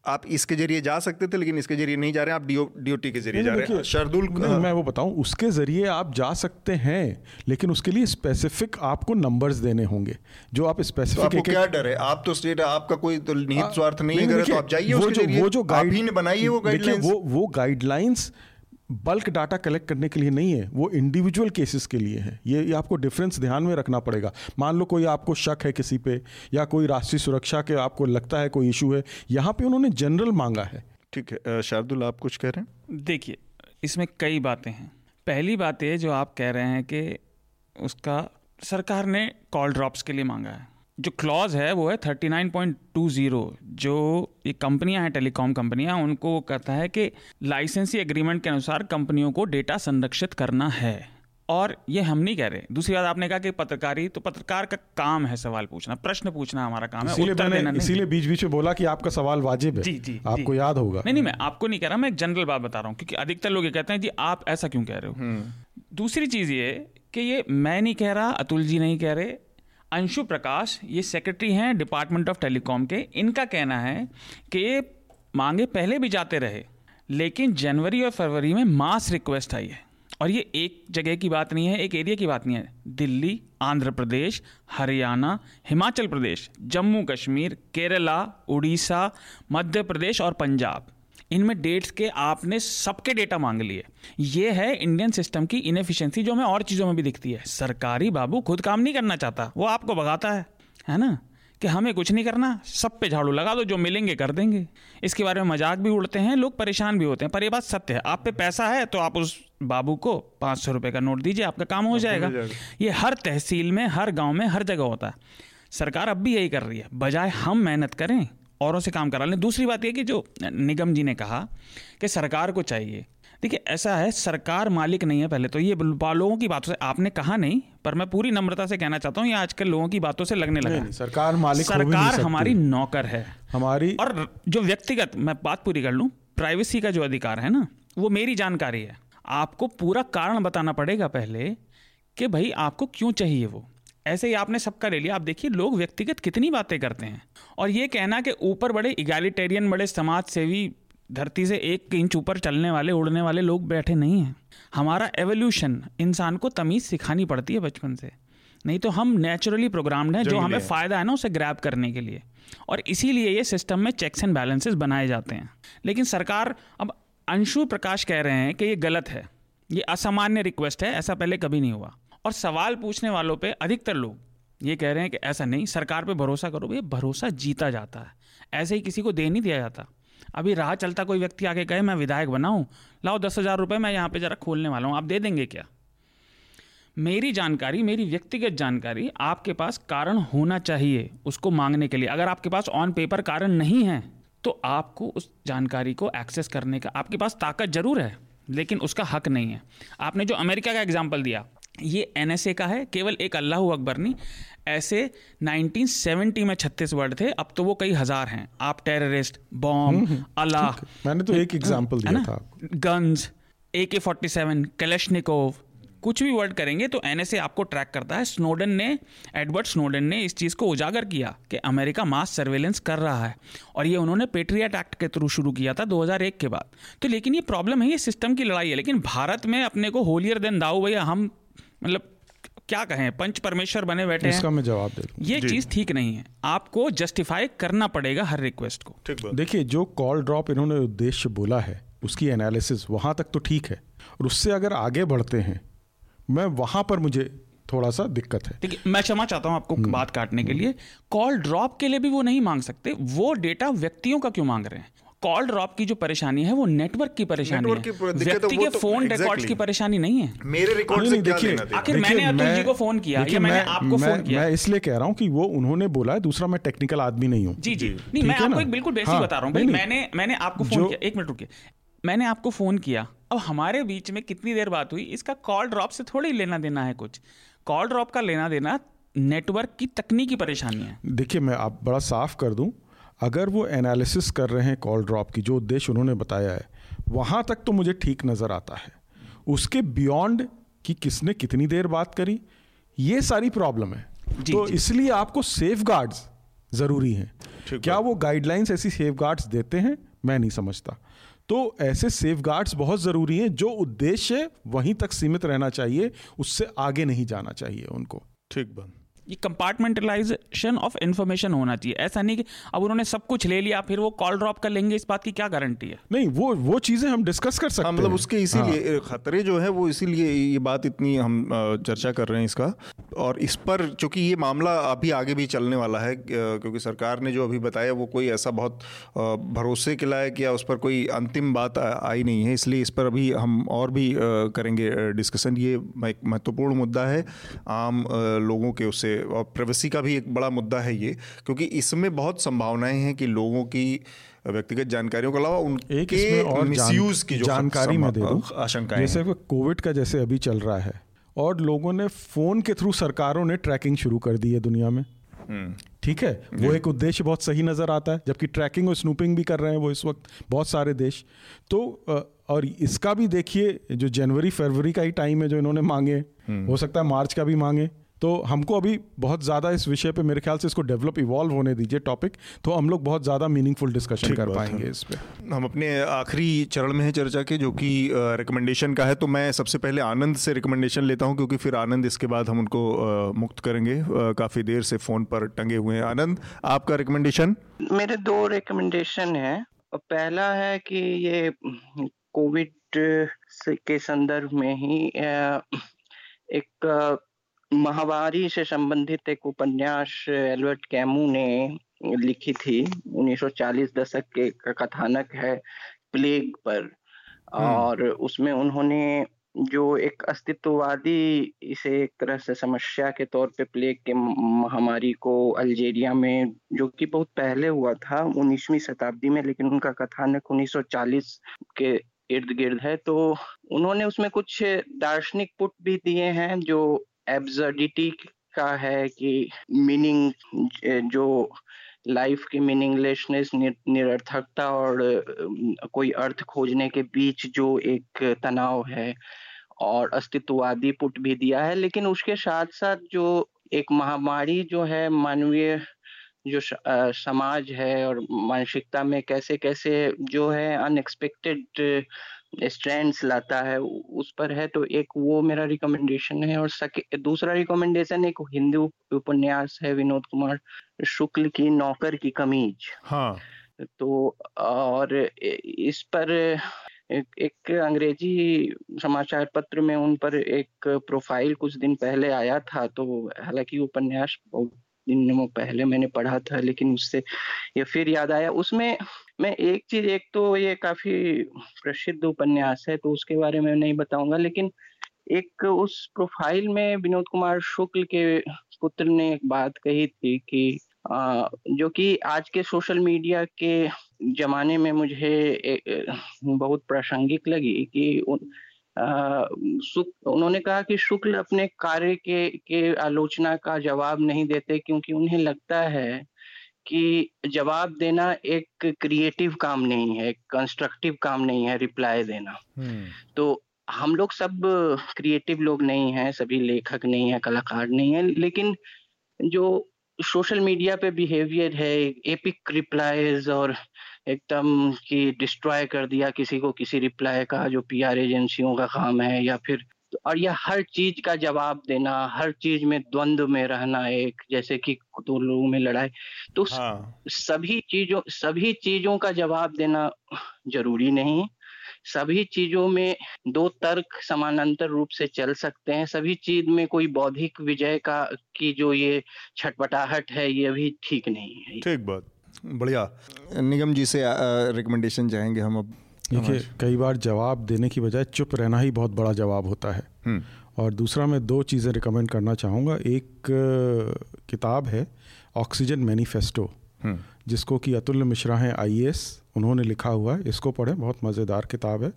आप इसके ज़रिए जा सकते थे लेकिन इसके ज़रिए नहीं जा रहे आप डीओ डीओटी के ज़रिए जा रहे हैं। शरदुल मैं वो बताऊँ उसके ज़रिए आप जा सकते हैं लेकिन उसके लिए स्पेसिफिक आपको नंबर्स देने होंगे जो आप स्पेसिफिक तो आपको क्या डर है? आप तो स्टेट आपका कोई तो निहित स्वार्थ नहीं है तो आप जाइए वो जो वो जो गाइड बनाई है वो गाइडलाइंस वो वो गाइडलाइंस बल्क डाटा कलेक्ट करने के लिए नहीं है वो इंडिविजुअल केसेस के लिए है। ये, ये आपको डिफरेंस ध्यान में रखना पड़ेगा। मान लो कोई आपको शक है किसी पे या कोई राष्ट्रीय सुरक्षा के आपको लगता है कोई इशू है यहाँ पे उन्होंने जनरल मांगा है। ठीक है शार्दुल आप कुछ कह रहे हैं? देखिए इसमें कई बातें हैं। पहली बात ये जो आप कह रहे हैं कि उसका सरकार ने कॉल ड्रॉप्स के लिए मांगा है। जो क्लॉज है वो है thirty nine point two zero जो ये कंपनियाँ हैं टेलीकॉम कंपनियाँ उनको वो कहता है कि लाइसेंसी एग्रीमेंट के अनुसार कंपनियों को डेटा संरक्षित करना है। और ये हम नहीं कह रहे। दूसरी बात आपने कहा कि पत्रकारी तो पत्रकार का काम है सवाल पूछना प्रश्न पूछना हमारा काम है उत्तर देना इसीलिए बीच बीच में बोला कि आपका सवाल वाजिब है। जी जी आपको जी, याद होगा। नहीं नहीं मैं आपको नहीं कह रहा मैं एक जनरल बात बता रहा हूँ क्योंकि अधिकतर लोग ये कहते हैं जी आप ऐसा क्यों कह रहे हो? हम्म। दूसरी चीज़ ये कि ये मैं नहीं कह रहा अतुल जी नहीं कह रहे अंशु प्रकाश, ये सेक्रेटरी हैं डिपार्टमेंट ऑफ़ टेलीकॉम के। इनका कहना है कि ये मांगे पहले भी जाते रहे, लेकिन जनवरी और फरवरी में मास रिक्वेस्ट आई है। और ये एक जगह की बात नहीं है, एक एरिया की बात नहीं है। दिल्ली, आंध्र प्रदेश, हरियाणा, हिमाचल प्रदेश, जम्मू कश्मीर, केरला, उड़ीसा, मध्य प्रदेश और पंजाब। इनमें डेट्स के आपने सबके डेटा मांग लिए। ये है इंडियन सिस्टम की इनएफिशिएंसी जो हमें और चीज़ों में भी दिखती है। सरकारी बाबू खुद काम नहीं करना चाहता वो आपको भगाता है। है ना? कि हमें कुछ नहीं करना सब पे झाड़ू लगा दो जो मिलेंगे कर देंगे। इसके बारे में मज़ाक भी उड़ते हैं लोग परेशान भी होते हैं पर ये बात सत्य है। आप पे पैसा है तो आप उस बाबू को पाँच सौ रुपये का नोट दीजिए आपका काम हो जाएगा। ये हर तहसील में हर गाँव में हर जगह होता है। सरकार अब भी यही कर रही है। बजाय हम मेहनत करें औरों से काम करा लें। दूसरी बात यह कि जो निगम जी ने कहा कि सरकार को चाहिए। देखिए ऐसा है सरकार मालिक नहीं है पहले तो। ये लोगों की बातों से आपने कहा नहीं पर मैं पूरी नम्रता से कहना चाहता हूँ ये आजकल लोगों की बातों से लगने लगा सरकार मालिक सरकार हमारी नौकर है। हमारी और जो व्यक्तिगत मैं बात पूरी कर लूँ प्राइवेसी का जो अधिकार है ना वो मेरी जानकारी है। आपको पूरा कारण बताना पड़ेगा पहले कि भाई आपको क्यों चाहिए वो? ऐसे ही आपने सबका ले लिया। आप देखिए लोग व्यक्तिगत कितनी बातें करते हैं। और ये कहना कि ऊपर बड़े इगैलिटेरियन बड़े समाज सेवी धरती से एक इंच ऊपर चलने वाले उड़ने वाले लोग बैठे नहीं हैं। हमारा एवोल्यूशन इंसान को तमीज़ सिखानी पड़ती है बचपन से। नहीं तो हम नेचुरली प्रोग्राम्ड हैं जो हमें फ़ायदा है ना उसे ग्रैब करने के लिए। और इसीलिए ये सिस्टम में चेक्स एंड बैलेंसेस बनाए जाते हैं। लेकिन सरकार अब अंशु प्रकाश कह रहे हैं कि ये गलत है। ये असामान्य रिक्वेस्ट है ऐसा पहले कभी नहीं हुआ। और सवाल पूछने वालों पे अधिकतर लोग ये कह रहे हैं कि ऐसा नहीं, सरकार पे भरोसा करो भैया, भरोसा जीता जाता है। ऐसे ही किसी को दे नहीं दिया जाता। अभी राह चलता कोई व्यक्ति आके कहे, मैं विधायक बनाऊँ, लाओ दस हज़ार रुपये मैं यहाँ पे ज़रा खोलने वाला हूँ, आप दे देंगे क्या? मेरी जानकारी, मेरी व्यक्तिगत जानकारी आपके पास कारण होना चाहिए उसको मांगने के लिए। अगर आपके पास ऑन पेपर कारण नहीं है तो आपको उस जानकारी को एक्सेस करने का आपके पास ताकत ज़रूर है, लेकिन उसका हक नहीं है। आपने जो अमेरिका का एग्ज़ाम्पल दिया ये एनएसए का है केवल एक अल्लाह अकबर नहीं ऐसे 1970 में छत्तीस वर्ड थे अब तो वो कई हज़ार हैं। आप टेररिस्ट बॉम्ब अल्लाह मैंने तो एक एग्जांपल दिया था गन्स ए के फोर्टी सेवन कलेशनिकोव कुछ भी वर्ड करेंगे तो एनएसए आपको ट्रैक करता है। स्नोडन ने एडवर्ड स्नोडन ने इस चीज़ को उजागर किया कि अमेरिका मास सर्वेलेंस कर रहा है। और ये उन्होंने पेट्रियट एक्ट के थ्रू शुरू किया था 2001 के बाद। तो लेकिन ये प्रॉब्लम है ये सिस्टम की लड़ाई है। लेकिन भारत में अपने को होलियर देन दाऊ भैया हम मतलब क्या कहें पंच परमेश्वर बने बैठे इसका मैं जवाब दे ये चीज़ ठीक नहीं है। आपको जस्टिफाई करना पड़ेगा हर रिक्वेस्ट को। देखिए जो कॉल ड्रॉप इन्होंने उद्देश्य बोला है उसकी एनालिसिस वहाँ तक तो ठीक है। और उससे अगर आगे बढ़ते हैं मैं वहाँ पर मुझे थोड़ा सा दिक्कत है। देखिए मैं क्षमा चाहता हूँ आपको हम्म। बात काटने के लिए। कॉल ड्रॉप के लिए भी वो नहीं मांग सकते। वो डेटा व्यक्तियों का क्यों मांग रहे हैं? कॉल ड्रॉप की जो परेशानी है वो नेटवर्क की परेशानी है। व्यक्ति के तो, फ़ोन रिकॉर्ड्स की परेशानी नहीं है। मेरे रिकॉर्ड से देखिए आखिर मैंने अतुल जी को फ़ोन किया या मैंने आपको फ़ोन किया? मैं इसलिए कह रहा हूँ कि वो उन्होंने बोला है दूसरा मैं टेक्निकल आदमी नहीं हूँ। जी जी। नहीं मैं आपको एक बिल्कुल बेसिक हाँ, बता रहा हूँ। मैंने मैंने आपको फ़ोन किया। एक मिनट रुकिए। मैंने आपको फ़ोन किया। अब हमारे बीच में कितनी देर बात हुई? इसका कॉल ड्रॉप से थोड़ी लेना देना है कुछ। कॉल ड्रॉप का लेना देना नेटवर्क की तकनीकी परेशानी है। देखिए मैं आप बड़ा साफ़ कर दूँ। अगर वो एनालिसिस कर रहे हैं कॉल ड्रॉप की जो उद्देश्य उन्होंने बताया है वहाँ तक तो मुझे ठीक नज़र आता है। उसके बियॉन्ड कि किसने कितनी देर बात करी ये सारी प्रॉब्लम है। जी, तो इसलिए आपको सेफ़ गार्ड्स ज़रूरी हैं। क्या वो गाइडलाइंस ऐसी सेफ़ गार्ड्स देते हैं? मैं नहीं समझता। तो ऐसे सेफ़ गार्ड्स बहुत ज़रूरी हैं जो उद्देश्य वहीं तक सीमित रहना चाहिए उससे आगे नहीं जाना चाहिए उनको। ठीक बात। ये कंपार्टमेंटलाइजेशन ऑफ़ इन्फॉर्मेशन होना चाहिए। ऐसा नहीं कि अब उन्होंने सब कुछ ले लिया फिर वो कॉल ड्रॉप कर लेंगे इस बात की क्या गारंटी है? नहीं वो वो चीज़ें हम डिस्कस कर सकते हैं मतलब उसके इसीलिए हाँ। खतरे जो है वो इसीलिए ये बात इतनी हम चर्चा कर रहे हैं इसका। और इस पर चूँकि ये मामला अभी आगे भी चलने वाला है क्योंकि सरकार ने जो अभी बताया वो कोई ऐसा बहुत भरोसे के लायक या उस पर कोई अंतिम बात आई नहीं है इसलिए इस पर अभी हम और भी करेंगे डिस्कशन ये एक महत्वपूर्ण मुद्दा है आम लोगों के उससे और प्राइवेसी का भी एक बड़ा मुद्दा है ये क्योंकि इसमें बहुत संभावनाएँ हैं कि लोगों की व्यक्तिगत जानकारियों के अलावा उनके और मिसयूज की जो जानकारी में दे दूँ आशंका जैसे कोविड का जैसे अभी चल रहा है और लोगों ने फ़ोन के थ्रू सरकारों ने ट्रैकिंग शुरू कर दी है दुनिया में। हम्म। ठीक है? वो एक उद्देश्य बहुत सही नज़र आता है जबकि ट्रैकिंग और स्नूपिंग भी कर रहे हैं वो इस वक्त बहुत सारे देश। तो और इसका भी देखिए जो जनवरी फरवरी का ही टाइम है जो इन्होंने मांगे हम्म। हो सकता है मार्च का भी मांगे तो हमको अभी बहुत ज़्यादा इस विषय पे मेरे ख्याल से इसको डेवलप इवॉल्व होने दीजिए टॉपिक तो हम लोग बहुत ज़्यादा मीनिंगफुल डिस्कशन कर पाएँगे इस पर हम अपने आखिरी चरण में है चर्चा के जो कि रिकमेंडेशन का है तो मैं सबसे पहले आनंद से रिकमेंडेशन लेता हूँ क्योंकि फिर आनंद इसके बाद हम उनको मुक्त करेंगे। काफ़ी देर से फ़ोन पर टंगे हुए हैं। आनंद आपका रिकमेंडेशन मेरे दो रिकमेंडेशन है। पहला है कि ये कोविड के संदर्भ में ही एक महावारी से संबंधित एक उपन्यास एल्बर्ट कैमू ने लिखी थी 1940 दशक के का कथानक है प्लेग पर हम्म। और उसमें उन्होंने जो एक अस्तित्ववादी इसे एक तरह से समस्या के तौर पे प्लेग के महामारी को अल्जेरिया में जो कि बहुत पहले हुआ था 19वीं शताब्दी में लेकिन उनका कथानक 1940 के इर्द गिर्द है तो उन्होंने उसमें कुछ दार्शनिक पुट भी दिए हैं जो एब्जर्डिटी का है कि मीनिंग जो लाइफ की मीनिंगलेसनेस निरर्थकता और कोई अर्थ खोजने के बीच जो एक तनाव है और अस्तित्ववादी पुट भी दिया है, लेकिन उसके साथ साथ जो एक महामारी जो है, मानवीय जो समाज है और मानसिकता में कैसे कैसे जो है अनएक्सपेक्टेड स्ट्रैंड्स लाता है उस पर है तो एक वो मेरा रिकमेंडेशन है और दूसरा रिकमेंडेशन एक हिंदू उपन्यास है विनोद कुमार शुक्ल की नौकर की कमीज। हाँ। तो और इस पर एक, एक अंग्रेज़ी समाचार पत्र में उन पर एक प्रोफ़ाइल कुछ दिन पहले आया था तो हालाँकि उपन्यास बहुत दिनों पहले मैंने पढ़ा था लेकिन उससे ये फिर याद आया। उसमें मैं एक चीज़ एक तो ये काफ़ी प्रसिद्ध उपन्यास है तो उसके बारे में नहीं बताऊँगा लेकिन एक उस प्रोफ़ाइल में विनोद कुमार शुक्ल के पुत्र ने एक बात कही थी कि आ, जो कि आज के सोशल मीडिया के जमाने में मुझे ए, बहुत प्रासंगिक लगी कि उन, उन्होंने कहा कि शुक्ल अपने कार्य के के आलोचना का जवाब नहीं देते क्योंकि उन्हें लगता है कि जवाब देना एक क्रिएटिव काम नहीं है कंस्ट्रक्टिव काम नहीं है रिप्लाई देना हम्म। तो हम लोग सब क्रिएटिव लोग नहीं हैं सभी लेखक नहीं है कलाकार नहीं है लेकिन जो सोशल मीडिया पे बिहेवियर है एपिक रिप्लाईज और एकदम कि डिस्ट्रॉय कर दिया किसी को किसी रिप्लाई का जो पीआर एजेंसियों का काम है या फिर और यह हर चीज़ का जवाब देना हर चीज़ में द्वंद्व में रहना एक जैसे कि दो लोगों में लड़ाई तो हाँ। सभी चीज़ों सभी चीज़ों का जवाब देना ज़रूरी नहीं। सभी चीज़ों में दो तर्क समानांतर रूप से चल सकते हैं। सभी चीज़ में कोई बौद्धिक विजय का की जो ये छटपटाहट है ये भी ठीक नहीं है। ठीक बात। बढ़िया। निगम जी से रिकमेंडेशन चाहेंगे हम अब? देखिए कई बार जवाब देने की बजाय चुप रहना ही बहुत बड़ा जवाब होता है। हम्म। और दूसरा मैं दो चीज़ें रिकमेंड करना चाहूँगा। एक किताब है ऑक्सीजन मैनिफेस्टो हम्म। जिसको कि अतुल्य मिश्रा हैं आईएएस उन्होंने लिखा हुआ है। इसको पढ़ें बहुत मज़ेदार किताब है।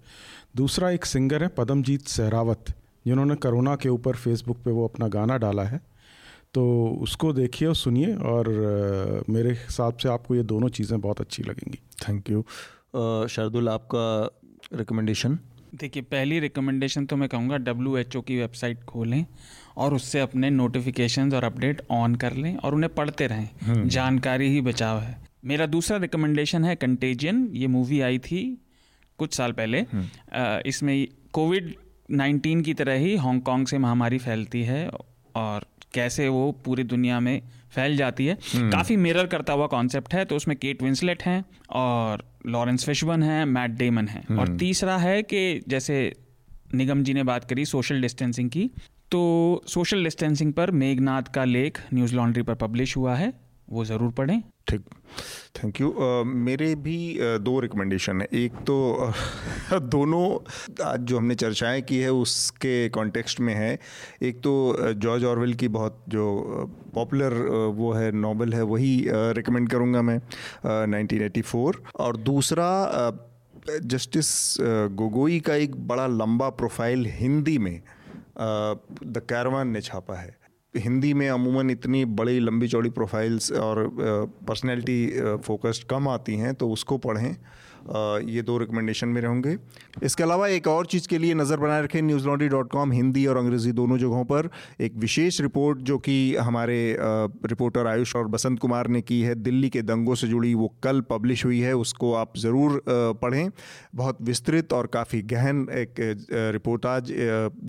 दूसरा एक सिंगर है पदमजीत सहरावत जिन्होंने करोना के ऊपर फेसबुक पे वो अपना गाना डाला है। तो उसको देखिए और सुनिए और मेरे हिसाब से आपको ये दोनों चीज़ें बहुत अच्छी लगेंगी। थैंक यू शार्दुल आपका रिकमेंडेशन देखिए पहली रिकमेंडेशन तो मैं कहूँगा डब्ल्यू एच ओ की वेबसाइट खोलें और उससे अपने नोटिफिकेशन और अपडेट ऑन कर लें और उन्हें पढ़ते रहें हम्म। जानकारी ही बचाव है मेरा दूसरा रिकमेंडेशन है कंटेजियन ये मूवी आई थी कुछ साल पहले हम्म। इसमें कोविड नाइन्टीन की तरह ही हांगकांग से महामारी फैलती है और कैसे वो पूरी दुनिया में फैल जाती है हम्म। काफ़ी मिरर करता हुआ कॉन्सेप्ट है तो उसमें केट विंसलेट हैं और लॉरेंस फिशवन है मैट डेमन है और हम्म। तीसरा है कि जैसे निगम जी ने बात करी सोशल डिस्टेंसिंग की तो सोशल डिस्टेंसिंग पर मेघनाथ का लेख न्यूज़ लॉन्ड्री पर पब्लिश हुआ है वो ज़रूर पढ़ें ठीक। थैंक यू uh, मेरे भी uh, दो रिकमेंडेशन है। एक तो uh, दोनों आज जो हमने चर्चाएँ की है उसके कॉन्टेक्स्ट में है। एक तो जॉर्ज ऑरवेल की बहुत जो पॉपुलर वो है नॉवल है वही रिकमेंड करूँगा मैं 1984 और दूसरा जस्टिस गोगोई का एक बड़ा लंबा प्रोफ़ाइल हिंदी में द कैरवान ने छापा है। हिंदी में अमूमन इतनी बड़ी लंबी चौड़ी प्रोफाइल्स और पर्सनैलिटी फोकस्ड कम आती हैं तो उसको पढ़ें। ये दो रिकमेंडेशन मेरे होंगे। इसके अलावा एक और चीज़ के लिए नज़र बनाए रखें news laundry dot com Hindi और अंग्रेज़ी दोनों जगहों पर। एक विशेष रिपोर्ट जो कि हमारे रिपोर्टर आयुष और बसंत कुमार ने की है, दिल्ली के दंगों से जुड़ी, वो कल पब्लिश हुई है, उसको आप ज़रूर पढ़ें। बहुत विस्तृत और काफ़ी गहन एक रिपोर्ट आज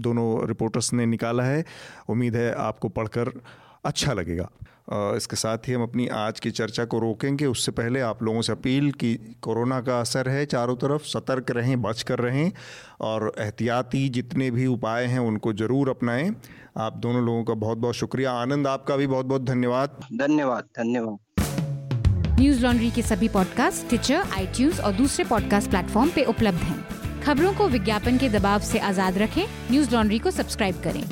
दोनों रिपोर्टर्स ने निकाला है। उम्मीद है आपको पढ़कर अच्छा लगेगा। इसके साथ ही हम अपनी आज की चर्चा को रोकेंगे। उससे पहले आप लोगों से अपील कि कोरोना का असर है चारों तरफ़ सतर्क रहें बच कर रहें और एहतियाती जितने भी उपाय हैं उनको ज़रूर अपनाएँ। आप दोनों लोगों का बहुत बहुत शुक्रिया। आनंद आपका भी बहुत बहुत धन्यवाद। धन्यवाद धन्यवाद। न्यूज़ लॉन्ड्री के सभी पॉडकास्ट ट्विटर आई और दूसरे पॉडकास्ट प्लेटफॉर्म पे उपलब्ध हैं। खबरों को विज्ञापन के दबाव से आज़ाद रखें। न्यूज़ लॉन्ड्री को सब्सक्राइब करें।